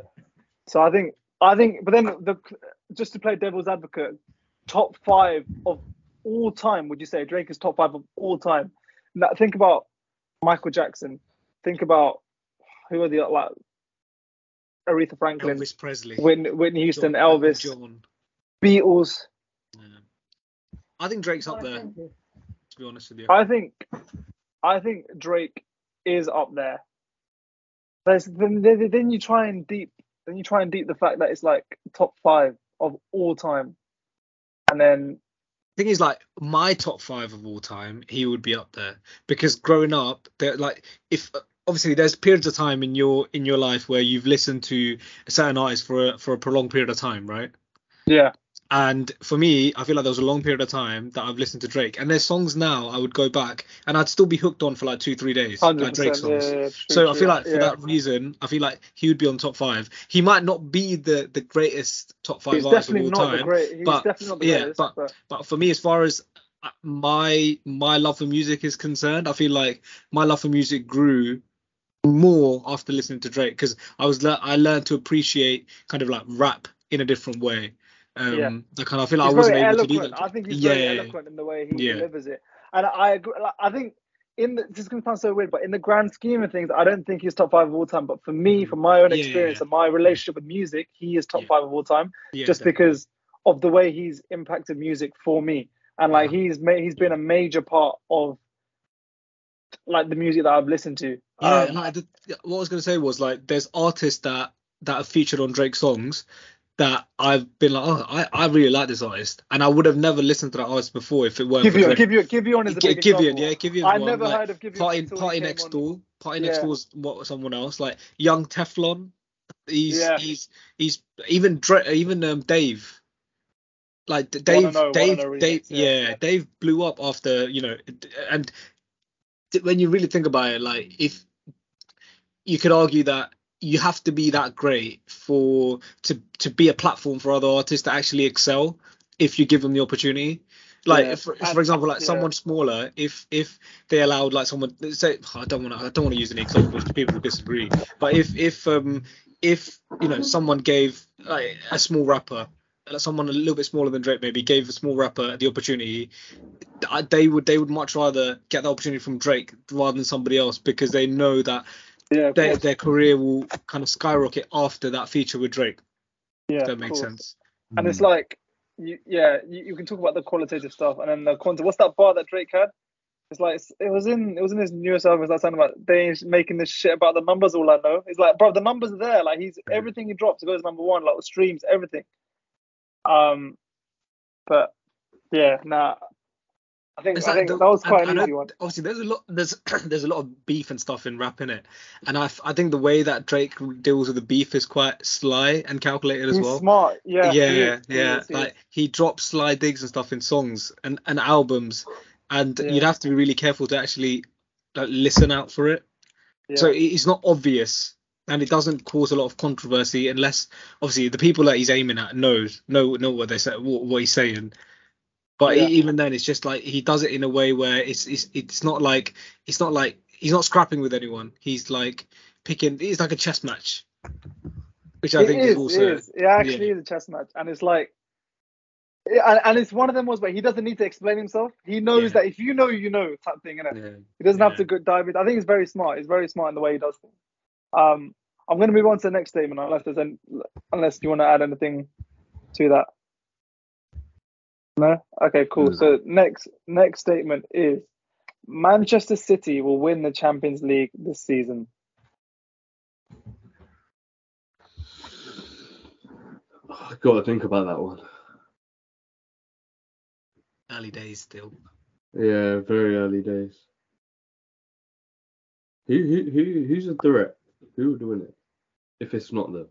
So I think I think, but then the just to play devil's advocate, top five of all time would you say Drake is top five of all time? Now, think about Michael Jackson. Think about who are the like Aretha Franklin, Elvis Presley, Whitney, Whitney Houston, John- Elvis, John. Beatles. Yeah. I think Drake's up there. To be honest with you. I think, I think Drake is up there. There's, then, then then you try and deep, then you try and deep the fact that it's like top five of all time, and then thing is like my top five of all time he would be up there because growing up there like if obviously there's periods of time in your in your life where you've listened to a certain artist for a, for a prolonged period of time right yeah, and for me i feel like there was a long period of time that i've listened to drake and there's songs now i would go back and i'd still be hooked on for like two three days like drake songs Yeah, yeah, true, so I feel like for yeah. that reason, I feel like he would be on top five. He might not be the the greatest top five he's artist of all time, great. But- definitely not the yeah, greatest. but- but but for me, as far as uh, my my love for music is concerned, I feel like my love for music grew more after listening to Drake because I was I learned to appreciate kind of like rap in a different way. Um, Yeah. I kind of feel like he's I wasn't able to do eloquent. that. I think he's yeah, very eloquent in the way he Yeah. delivers it, and I agree. Like, I think in the, this is going to sound so weird, but in the grand scheme of things, I don't think he's top five of all time. But for me, from my own experience yeah. and my relationship with music, he is top five of all time, Yeah, just definitely. because of the way he's impacted music for me, and like he's made, he's been a major part of like the music that I've listened to. Yeah, Um, like the, what I was gonna say was like there's artists that that have featured on Drake songs that I've been like, oh, I, I really like this artist, and I would have never listened to that artist before if it weren't give for you, give you, give you on is a Gi- big Giveon, example. yeah, Giveon. I never like, heard of Giveon Party, party next on. door. Party next Yeah. door was what someone else like young Teflon. He's Yeah. he's he's even even um Dave. Like Dave, know, Dave, Dave, yeah, yeah, yeah. Dave blew up after you know, and when you really think about it, like if you could argue that you have to be that great for to to be a platform for other artists to actually excel if you give them the opportunity. Like Yeah, if, for, for example, like yeah. someone smaller, if if they allowed like someone say I don't want to I don't want to use any examples people will disagree, but if if um if you know someone gave like a small rapper like someone a little bit smaller than Drake maybe gave a small rapper the opportunity, I- they would they would much rather get the opportunity from Drake rather than somebody else because they know that Yeah, their their career will kind of skyrocket after that feature with Drake. yeah, If that makes course. sense. And it's like, you, yeah, you, you can talk about the qualitative stuff and then the quantity. What's that bar that Drake had? It's like it was in it was in his newest album. It's like something about they making this shit about the numbers. All I know, it's like, bro, the numbers are there. Like he's everything he drops goes number one. Like streams, everything. Um, but yeah, nah. I think I think the- that was quite and- an easy one. Obviously, there's a lot there's there's a lot of beef and stuff in rap in it, and I, I think the way that Drake deals with the beef is quite sly and calculated as He's well. smart. Yeah. yeah, he yeah, he is, he like is. he drops sly digs and stuff in songs and, and albums, and Yeah. you'd have to be really careful to actually like, listen out for it. Yeah. So it- it's not obvious, and it doesn't cause a lot of controversy unless obviously the people that he's aiming at knows know know what they say what, what he's saying. But Yeah. even then, it's just like he does it in a way where it's it's it's not like it's not like he's not scrapping with anyone. He's like picking. It's like a chess match, which I It think is, is also It, is. it actually yeah. is a chess match, and it's like, and, and it's one of them was where he doesn't need to explain himself. He knows Yeah. that if you know, you know, type thing, innit? yeah. He doesn't have to go dive in. I think he's very smart. He's very smart in the way he does things. Um, I'm going to move on to the next statement, unless there's any, unless you want to add anything to that. No. Okay. Cool. No. So next next statement is Manchester City will win the Champions League this season. I gotta think about that one. early days still. Yeah, very early days. Who who who who's a threat? Who would win it? If it's not them,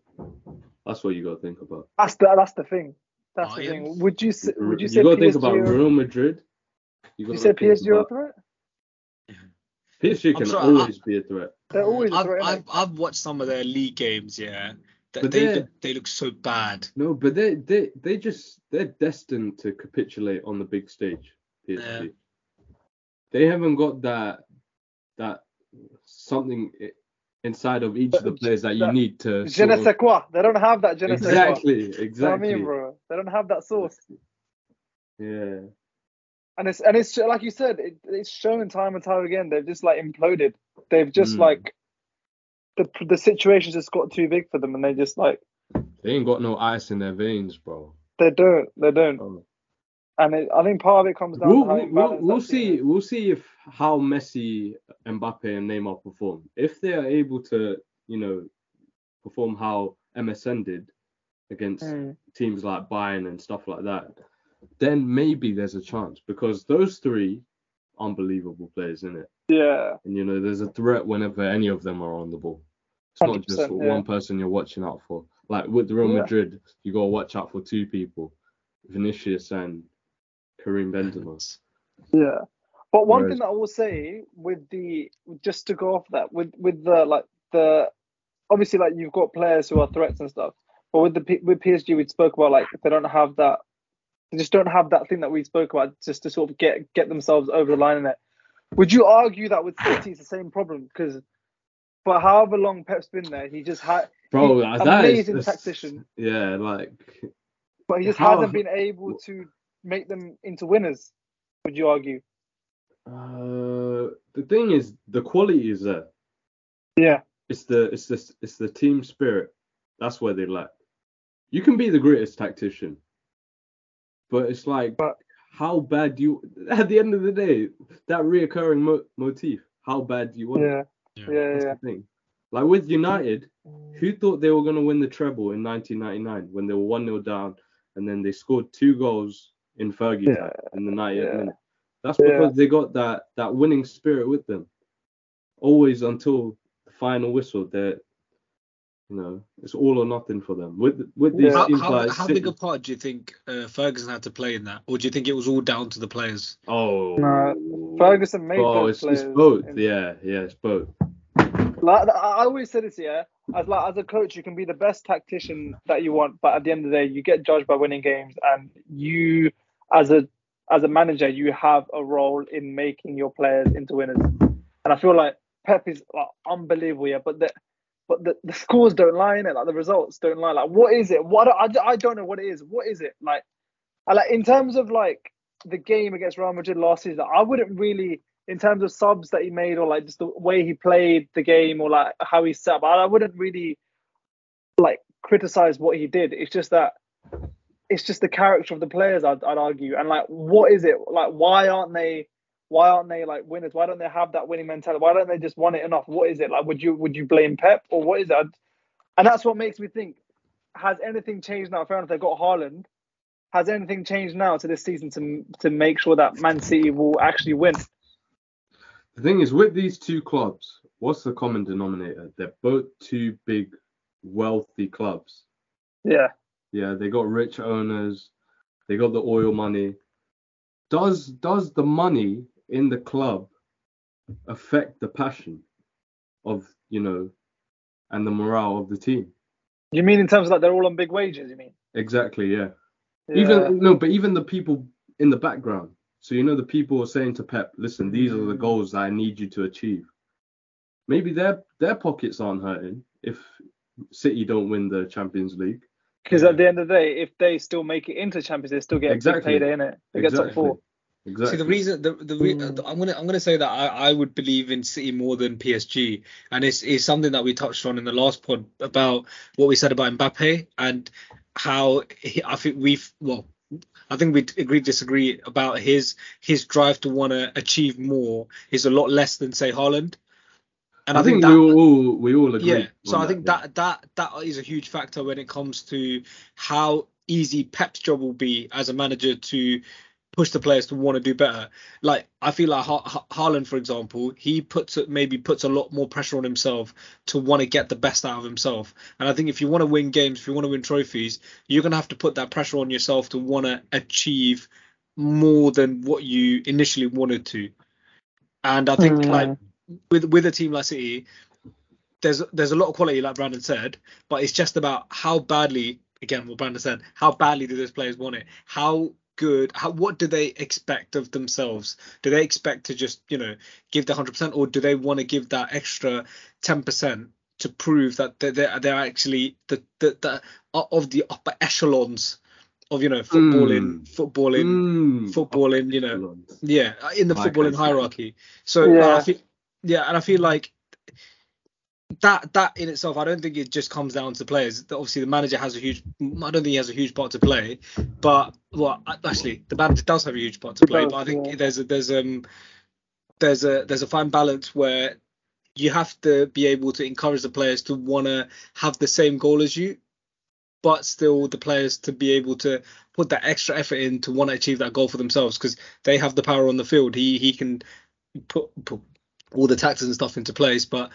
that's what you gotta think about. That's the that's the thing. That's the thing. Would you say, would you, you say gotta PSG think about or- Real Madrid. You, you gotta say think PSG are a threat? PSG can sure- always be a threat. They're always a I've, threat. I've? I've watched some of their league games. Yeah, Th- But they they're- look- so bad. No, but they they they just they're destined to capitulate on the big stage. PSG. Yeah. They haven't got that that something i- inside of each of the players that you that- need to. Je ne sais quoi. They don't have that je ne sais quoi. exactly, You know what I mean, bro? They don't have that source. Yeah. and it's and it's like you said, it, it's shown time and time again. They've just like imploded. They've just Mm. like the the situation's just got too big for them, and they just like They ain't got no ice in their veins, bro. they don't, they don't. Oh. And it, I think part of it comes down We'll, to how we'll, we'll, imbalanced team see. We'll see if how Messi, Mbappe, and Neymar perform. If they are able to, you know, perform how MSN did against Mm. teams like Bayern and stuff like that, then maybe there's a chance because those three unbelievable players in it. Yeah, And you know, there's a threat whenever any of them are on the ball. It's not just yeah. one person you're watching out for. Like with Real Yeah. Madrid, you gotta watch out for two people, Vinicius and Karim Benzema. yeah. But one Whereas- thing that I will say with the just to go off that with with the like the obviously like you've got players who are threats and stuff, but with the with PSG we spoke about like they don't have that they just don't have that thing that we spoke about just to sort of get get themselves over the line in it. Would you argue that with City it's the same problem because for however long Pep's been there, he just had Bro, He's that is amazing that's- tactician. Yeah, like but he just How- hasn't been able to make them into winners. Would you argue? uh, the thing is, the quality is there. Yeah. It's the it's the it's the team spirit. That's where they lack. You can be the greatest tactician, but it's like But- how bad do you? At the end of the day, that reoccurring mo- motif. How bad do you want? it? Yeah. Yeah. Yeah. That's Yeah. the thing. Like with United, who thought they were going to win the treble in 1999 when they were 1 0 down and then they scored two goals in Fergie Yeah. in the 90th Yeah. minute? That's Yeah. because they got that, that winning spirit with them. Always until the final whistle, they're, you know, it's all or nothing for them. With with these Yeah. How, teams how, like how City- big a part do you think uh, Ferguson had to play in that, or do you think it was all down to the players? Oh, No, Ferguson made Oh, those it's, it's both. in- Yeah, yeah, it's both. Like I always say this, yeah. As like as a coach, you can be the best tactician that you want, but at the end of the day, you get judged by winning games, and you, as a as a manager, you have a role in making your players into winners. And I feel like Pep is like, unbelievable, yeah. But the but the, the scores don't lie in it, like the results don't lie. Like what is it? What I, I don't know what it is. What is it like? I like in terms of like the game against Real Madrid last season, I wouldn't really in terms of subs that he made or like just the way he played the game or like how he set up, I, I wouldn't really like criticize what he did. It's just that it's just the character of the players. I'd, I'd argue, and like, what is it like? Why aren't they? Why aren't they like winners? Why don't they have that winning mentality? Why don't they just want it enough? What is it like? Would you would you blame Pep or what is it? I'd- And that's what makes me think: Has anything changed now? Fair enough, they've got Haaland. Has anything changed now to this season to to make sure that Man City will actually win? The thing is, with these two clubs, what's the common denominator? They're both two big, wealthy clubs. Yeah. Yeah, they got rich owners, they got the oil money. Does does the money in the club affect the passion of you know and the morale of the team? You mean in terms of like they're all on big wages? You mean? Exactly, yeah. Yeah. Even no, but even the people in the background. So you know the people are saying to Pep, listen, these are the mm. goals that I need you to achieve. Maybe their their pockets aren't hurting if City don't win the Champions League. Because at the end of the day, if they still make it into Champions, they still get Exactly. a big payday in it. They get top four. Exactly. See the reason the the re- Mm. I'm gonna I'm gonna say that I, I would believe in City more than PSG, and it's it's something that we touched on in the last pod about what we said about Mbappe and how he, I think we've well I think we agree disagree about his his drive to want to achieve more is a lot less than say Haaland, and I, think, that, we all we all agree. yeah. So on I think yeah. that that that is a huge factor when it comes to how easy Pep's job will be as a manager to push the players to want to do better. Like I feel like ha- Ha- Haaland, for example, he puts maybe puts a lot more pressure on himself to want to get the best out of himself. And I think if you want to win games, if you want to win trophies, you're gonna have to put that pressure on yourself to want to achieve more than what you initially wanted to. And I think Mm. like with with a team like City, there's there's a lot of quality, like Brandon said, but it's just about how badly, again, what Brandon said, how badly do those players want it? How good? How what do they expect of themselves? Do they expect to just you know give the hundred percent, or do they want to give that extra ten percent to prove that they're they're, they're actually the, the the of the upper echelons of you know footballing, Mm. footballing, Mm, footballing. You know, yeah, in the Like footballing hierarchy. So Yeah. uh, I feel, yeah, and I feel like that that in itself, I don't think it just comes down to players. Obviously, the manager has a huge. I don't think he has a huge part to play, but well, actually, the manager does have a huge part to play. but I think there's a there's um there's a there's a fine balance where you have to be able to encourage the players to want to have the same goal as you, but still the players to be able to put that extra effort in to want to achieve that goal for themselves because they have the power on the field. He he can put, put all the taxes and stuff into place, but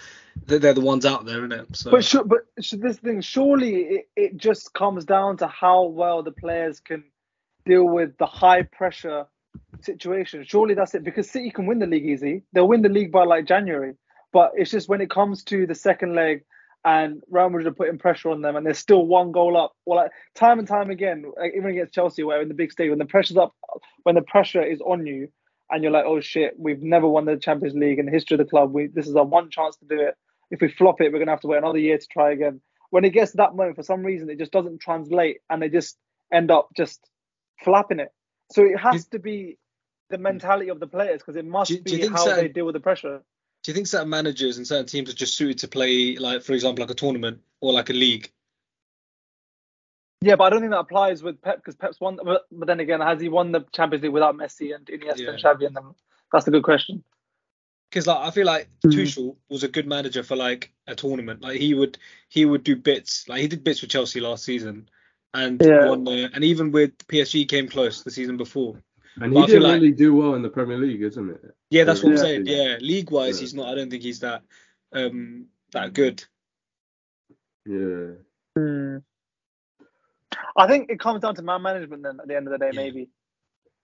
they're, they're the ones out there, isn't it? So But should, but this thing surely it, it just comes down to how well the players can deal with the high pressure situation. Surely that's it because City can win the league easy. They'll win the league by like January. But it's just when it comes to the second leg and Real Madrid are putting pressure on them and there's still one goal up. Well, like, time and time again, like, even against Chelsea, where in the big stage, when the pressure's up, when the pressure is on you, and you're like, oh shit, we've never won the Champions League in the history of the club. We this is our one chance to do it. If we flop it, we're gonna have to wait another year to try again. When it gets to that moment, for some reason, it just doesn't translate, and they just end up just flapping it. So it has to be the mentality of the players because it must Do you- do be how certain- they deal with the pressure. do you think certain managers and certain teams are just suited to play like, for example, like a tournament or like a league? Yeah, but I don't think that applies with Pep because Pep's won. But, but then again, has he won the Champions League without Messi and Iniesta Yeah. and Xavi and them? That's a good question. because like I feel like Mhm. Tuchel was a good manager for like a tournament. Like he would he would do bits. Like he did bits with Chelsea last season, and Yeah. won the, and even with PSG came close the season before. And But he didn't like- really do well in the Premier League, isn't it? Yeah, that's what I'm Yeah. saying. Yeah, league wise, Yeah. he's not. I don't think he's that um that good. Yeah. Hmm. I think it comes down to man management then at the end of the day, Yeah. maybe.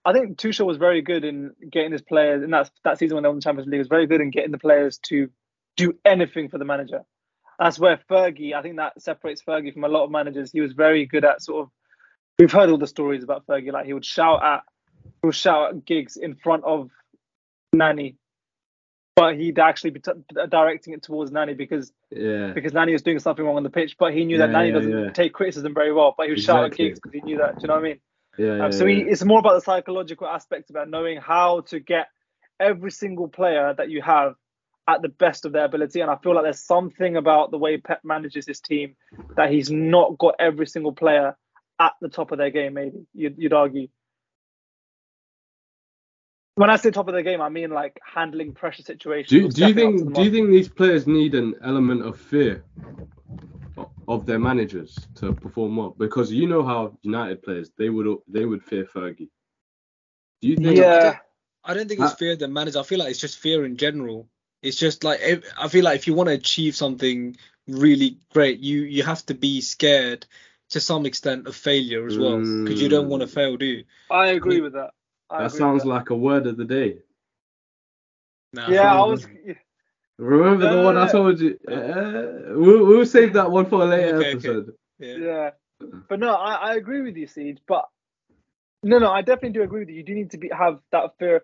I think Tuchel was very good in getting his players in that that season when they won the Champions League. Was very good in getting the players to do anything for the manager. That's where Fergie, I think that separates Fergie from a lot of managers. He was very good at sort of. We've heard all the stories about Fergie. Like he would shout at, he would shout at Giggs in front of Nani, but he'd actually be t- directing it towards Nani because Yeah. because Nani was doing something wrong on the pitch, but he knew that Yeah, Nani yeah, doesn't take criticism very well. But he would shout at Exactly. Giggs because he knew that. Do you know what I mean? Yeah. Um, so he, it's more about the psychological aspect about knowing how to get every single player that you have at the best of their ability. And I feel like there's something about the way Pep manages his team that he's not got every single player at the top of their game. Maybe you'd, you'd argue. When I say top of the game, I mean like handling pressure situations. Do, do you stepping up to the think do you think these players need an element of fear of their managers to perform well? Because you know how United players they would they would fear Fergie. Do you think? Yeah. I don't think it's Uh, fear of the manager. I feel like it's just fear in general. It's just like I feel like if you want to achieve something really great, you you have to be scared to some extent of failure as well because you don't want to Mm. fail, do you? I agree with that. I That sounds with like a word of the day. Nah. that. Yeah, I sounds was. Remember the No, one I told you? Uh, we'll, we'll save that one for a later Okay, okay. episode. Yeah. Yeah, but no, I, I agree with you, CJ. But no, no, I definitely do agree with you. You do need to be have that fear,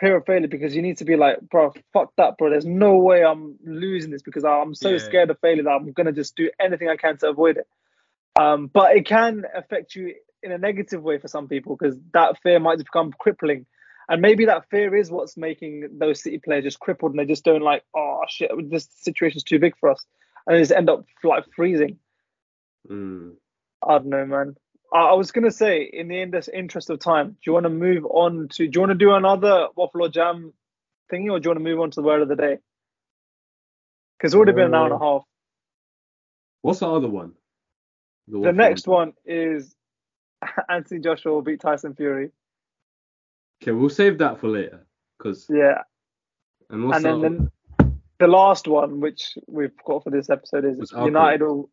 fear of failure because you need to be like, bro, fuck that, bro. There's no way I'm losing this because I'm so Yeah. scared of failure that I'm gonna just do anything I can to avoid it. Um, but it can affect you in a negative way for some people because that fear might become crippling. And maybe that fear is what's making those City players just crippled and they just don't like, oh shit, this situation's too big for us. And they just end up like freezing. Mm. I don't know, man. I, I was gonna say, in the in- interest of time, do you want to move on to? Do you want to do another waffle or jam thingy, or do you want to move on to the word of the day? Because it's already been an hour and a half. What's the other one? The waffle next one is Anthony Joshua will beat Tyson Fury. Okay, we'll save that for later. Cause Yeah, and what's and then, the then the last one, which we've got for this episode, is United will.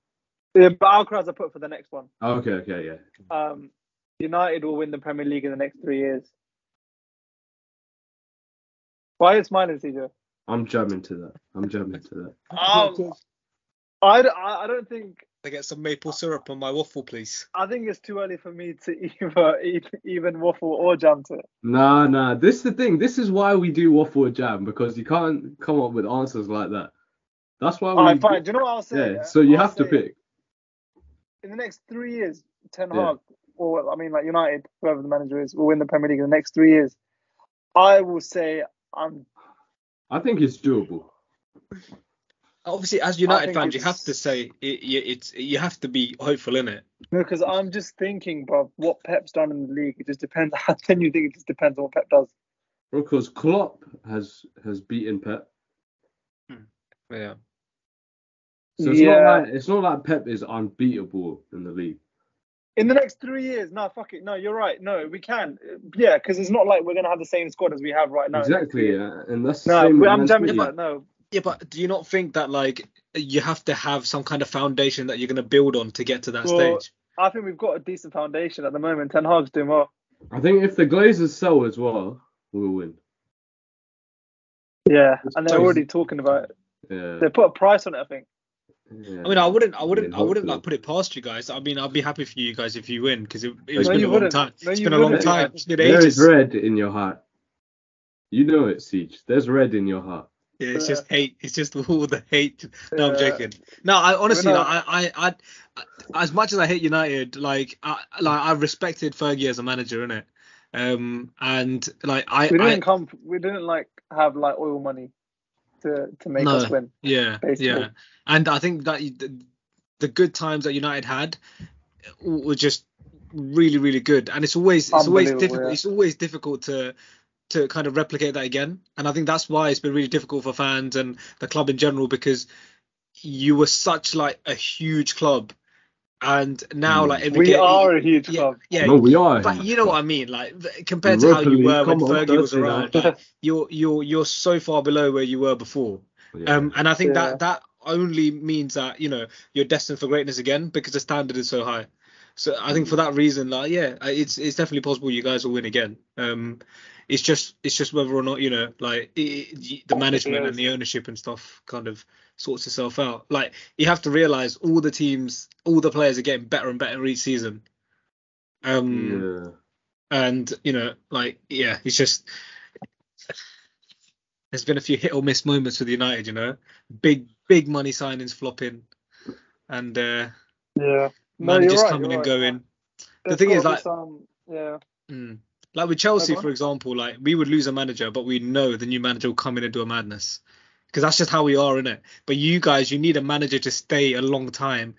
Yeah, but Alcaraz I put for the next one. oh, okay, okay, yeah. Um, United will win the Premier League in the next three years. Why are you smiling, CJ? I'm jamming to that. I'm jamming to that. Um, I, d- I I don't think I get some maple syrup on my waffle, please. I think it's too early for me to either eat, even waffle or jam to it. Nah, nah. This is the thing. This is why we do waffle or jam because you can't come up with answers like that. That's why we. All right, fine. Do you know what I'll say? Yeah. yeah? So you I'll have to pick. In the next three years, Ten Yeah. Hag or I mean like United, whoever the manager is, will win the Premier League in the next three years, I will say I'm I think it's doable. Obviously, as United fans, you have to say it, you- it's you have to be hopeful in it. No, because I'm just thinking, bro, what Pep's done in the league. It just depends. I genuinely think it just depends on what Pep does. Because Klopp has has beaten Pep. Hmm. Yeah. So it's Yeah. not like it's not like Pep is unbeatable in the league. In the next three years, no, fuck it, no, you're right, no, we can, yeah, because it's not like we're gonna have the same squad as we have right now. exactly, yeah. and that's the No, same we- I'm Man jamming City. that. No, Yeah, but do you not think that like you have to have some kind of foundation that you're going to build on to get to that Well, stage? I think we've got a decent foundation at the moment. Ten Hag's doing well. I think if the Glazers sell as well, we'll win. Yeah, It's and they're crazy. already talking about it. Yeah. They put a price on it, I think. yeah. I mean, I wouldn't, I wouldn't, Yeah, I wouldn't like put it past you guys. I mean, I'd be happy for you guys if you win because it, No, it's been a long wouldn't. time. No, it's you been a long wouldn't. time. It's been There ages. is red in your heart. You know it, CJ. There's red in your heart. Yeah, it's just hate. It's just all the hate. No, I'm joking. No, I honestly, like, I, I, I, as much as I hate United, like, I, like I respected Fergie as a manager, innit? Um, and like I, We didn't come. We didn't like have like oil money to to make No. us win. yeah, basically. yeah, and I think that you- the, the good times that United had were just really, really good, and it's always, it's always difficult. yeah. It's always difficult to to kind of replicate that again, and I think that's why it's been really difficult for fans and the club in general because you were such like a huge club, and now Mm. like every We game- are a huge yeah, club. yeah, no, we are. but you know what I mean, like th- compared to how you Europa were when on, Fergie don't was around, like, you're you're you're so far below where you were before. Yeah. Um, and I think Yeah. that that only means that you know you're destined for greatness again because the standard is so high. So I think for that reason, like yeah, it's it's definitely possible you guys will win again. Um, it's just it's just whether or not you know like it, the management and the ownership and stuff kind of sorts itself out. Like you have to realize all the teams, all the players are getting better and better each season. Um, yeah. and you know like yeah it's just there's been a few hit or miss moments with United you know big big money signings flopping and uh Yeah. No, managers you're right, coming and right. going the thing is like some, yeah. mm, like with Chelsea for example like we would lose a manager but we know the new manager will come in and do a madness because that's just how we are in it but you guys you need a manager to stay a long time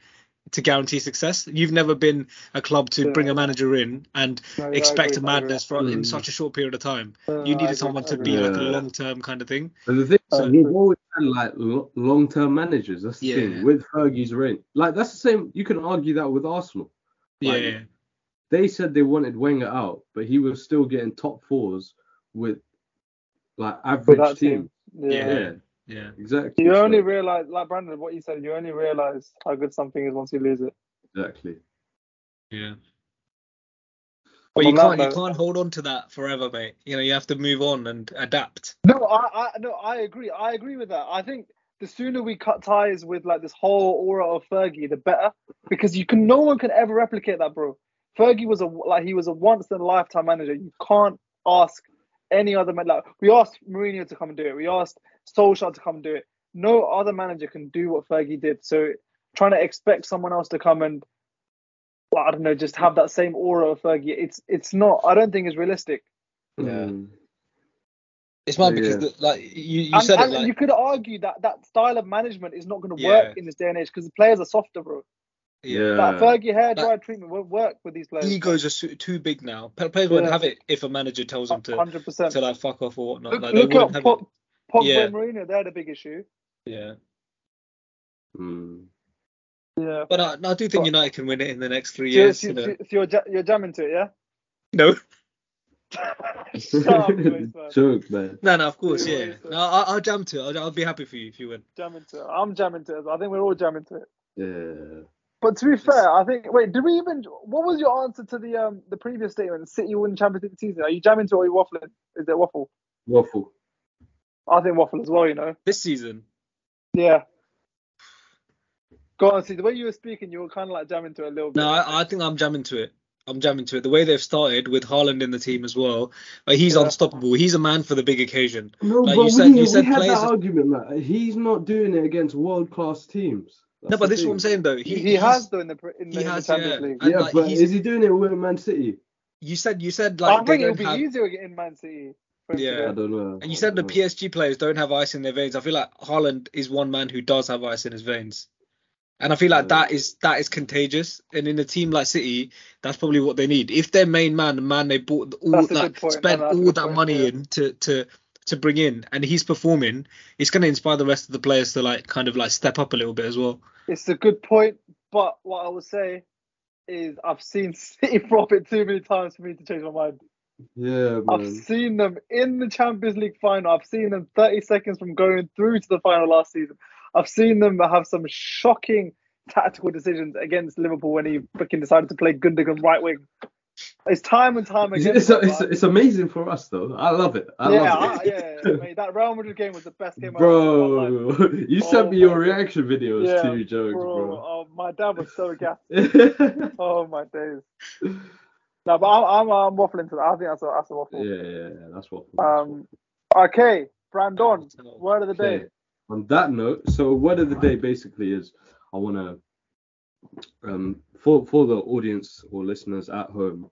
to guarantee success you've never been a club to Yeah. bring a manager in and No, expect a agree, I agree. madness for in Mm. such a short period of time Uh, you I needed someone to agree. be like a long term kind of thing. But the thing is, Uh, we've always had like long term managers. That's the Yeah. thing with Fergie's reign. Like that's the same. You can argue that with Arsenal. Like, yeah, They said they wanted Wenger out, but he was still getting top fours with like average that team. team. Yeah. Yeah. Yeah, yeah, exactly. You So- only realize, like Brandon, what you said. You only realize how good something is once you lose it. exactly. yeah. But On you can't you can't hold on to that forever, mate. You know you have to move on and adapt. No, I, I, no, I agree. I agree with that. I think the sooner we cut ties with like this whole aura of Fergie, the better, because you can, no one can ever replicate that, bro. Fergie was a like he was a once in a lifetime manager. You can't ask any other man. Like we asked Mourinho to come and do it. We asked Solskjaer to come and do it. No other manager can do what Fergie did. So trying to expect someone else to come and well, I don't know, just have that same aura of Fergie. It's it's not. I don't think it's realistic. Yeah. Mm. It's mad Yeah. because the, like you, you and, said and it like you could argue that that style of management is not going to Yeah. work in this day and age because the players are softer, bro. Yeah. That Fergie hair dry That- treatment won't work with these players. Egos are too big now. Pe- Players won't have it if a manager tells them to Hundred percent. to like fuck off or whatnot. Look, Like, they look wouldn't at have Pop, Pogba Yeah. and Mourinho. They're the big issue. Yeah. Mm. Yeah. But I, I do think But- United can win it in the next three So, years. so, you know. so, so you're ja- you're jamming to it, yeah? No. Shut up, man. Joke, man. No, no, of course, Yeah, yeah. what is it? No, I'll, I'll jam to it. I'll, I'll be happy for you if you win. Jamming to it. I'm jamming to it. I think we're all jamming to it. Yeah. But to be fair, I think. Wait, did we even? What was your answer to the um the previous statement? City win Champions League season. Are you jamming to it or are you waffling? Is it waffle? Waffle. I think waffle as well. You know. This season, Yeah. Go on, see the way you were speaking, you were kind of like jamming to it a little bit. no, I, I think I'm jamming to it. I'm jamming to it. The way they've started with Haaland in the team as well, like he's Yeah. unstoppable. He's a man for the big occasion. No, Like but you said- we, you we said had that are- argument, man. He's not doing it against world class teams. No, but the this is what. I'm saying though. He, He, he has though in the pre- in he the, in the Champions yeah. League. And, Yeah, like, but he's- is he doing it with Man City? You said you said like they think it'll be have. easier in Man City. for him to Yeah. I don't know. And you said the. PSG players don't have ice in their veins. I feel like Haaland is one man who does have ice in his veins. And I feel like Yeah. that is that is contagious. And in a team like City, that's probably what they need. If their main man, the man they bought all That's a that good spent No, no, that's a all that point, money yeah. in to to to bring in, and he's performing, it's going to inspire the rest of the players to like kind of like step up a little bit as well. It's a good point, but what I would say is I've seen City flop it too many times for me to change my mind. Yeah, I've seen them in the Champions League final. I've seen them 30 seconds from going through to the final last season. I've seen them have some shocking tactical decisions against Liverpool when he freaking decided to play Gundogan right wing. It's time and time It's, again. it's, but it's, it's amazing for us though. I love it. I yeah, love I, it. yeah, yeah, mate, that Real Madrid game was the best game I've ever seen in my life. Bro, you Oh sent me your reaction videos Yeah, too, jokes, Bro, bro. oh, my dad was so gassed. Oh my days. No, but I'm, I'm, I'm waffling to that. I think that's a, that's a waffle. yeah, yeah, yeah, that's what. Um, okay, Brandon, word of the day. On that note, so word of the day basically is I want to um for for the audience or listeners at home,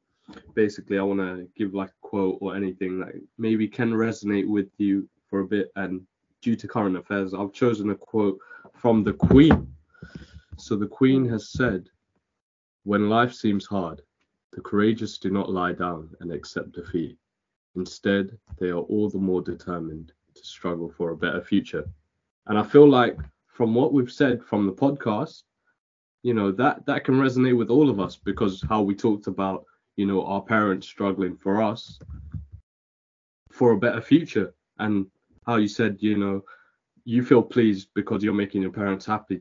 basically I want to give like a quote or anything that maybe can resonate with you for a bit. And due to current affairs, I've chosen a quote from the Queen. So the Queen has said, "When life seems hard, the courageous do not lie down and accept defeat. Instead, they are all the more determined to struggle for a better future." And I feel like from what we've said from the podcast, you know, that that can resonate with all of us because how we talked about, you know, our parents struggling for us for a better future and how you said, you know, you feel pleased because you're making your parents happy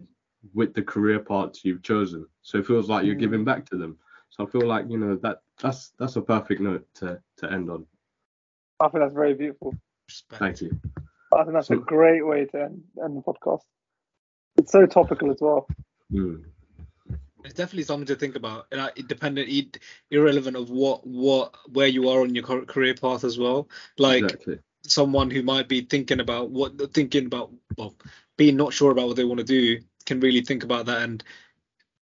with the career paths you've chosen. So it feels like you're giving back to them. So I feel like, you know, that that's that's a perfect note to to end on. I think that's very beautiful. Respect. Thank you. I think that's a great way to end, end the podcast. It's so topical as well. Mm. It's definitely something to think about, and uh, independent, irrelevant of what what where you are on your career path as well. Like exactly. someone who might be thinking about what thinking about well being not sure about what they want to do can really think about that and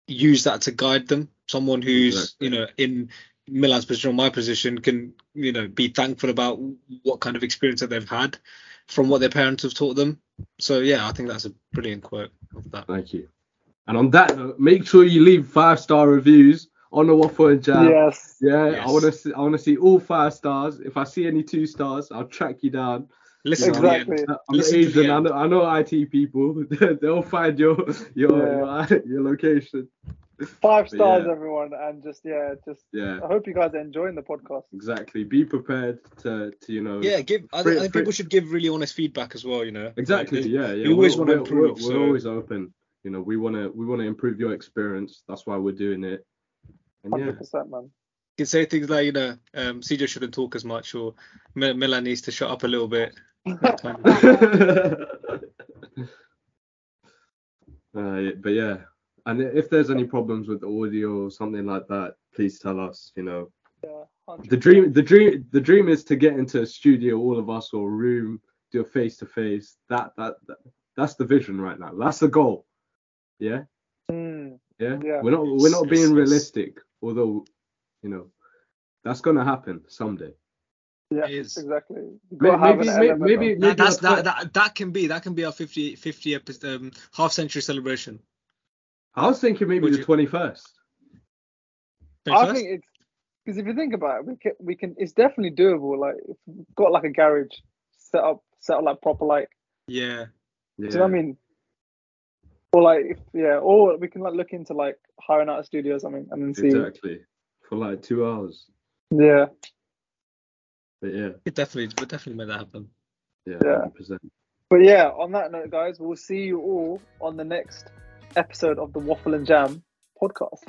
use that to guide them someone who's Exactly. you know in Milan's position or my position can you know be thankful about what kind of experience that they've had from what their parents have taught them so yeah I think that's a brilliant quote of that Thank you. And on that note, make sure you leave five star reviews on the Waffle and Jam. yes. Yeah, Yes. I want to see. I want to see all five stars. If I see any two stars, I'll track you down. listen Exactly. to the end. Uh, I'm Listen Asian. I know, I know IT people. They'll find your your your, your location. Five stars, yeah. everyone, and just yeah, just Yeah, I hope you guys are enjoying the podcast. exactly. Be prepared to to you know. yeah give I, Free- think- I think free- people should give really honest feedback as well you know Exactly. Like, Yeah, yeah. we always We're- wanna improve, We're, we're so- always open. You know, we wanna we wanna improve your experience. That's why we're doing it. And yeah, Hundred percent, man. You can say things like you know um CJ shouldn't talk as much or Mil- Milan needs to shut up a little bit kind of uh, but yeah, and if there's any problems with the audio or something like that, please tell us. You know, Yeah, the dream, the dream, the dream is to get into a studio, all of us, or a room, do a face to face. That that that that's the vision right now. That's the goal. Yeah, Mm, yeah. Yeah. We're not we're not being realistic, although you know that's gonna happen someday. yeah, It is. exactly. You've May- got to have Maybe maybe maybe, of- maybe that, that's that, that that can be that can be our 50 50 epi- um, half century celebration I was thinking maybe Would the twenty first. I think it's because if you think about it, we can we can. It's definitely doable. Like if we've got like a garage set up, set up like proper like. yeah Do you know what I mean? Or like if yeah, or we can like look into like hiring out a studio or something and then see. Exactly. For like two hours. Yeah, But yeah, it definitely would definitely make that happen yeah, Yeah. 100%. but yeah. On that note, guys, we'll see you all on the next episode of the Waffle and Jam podcast.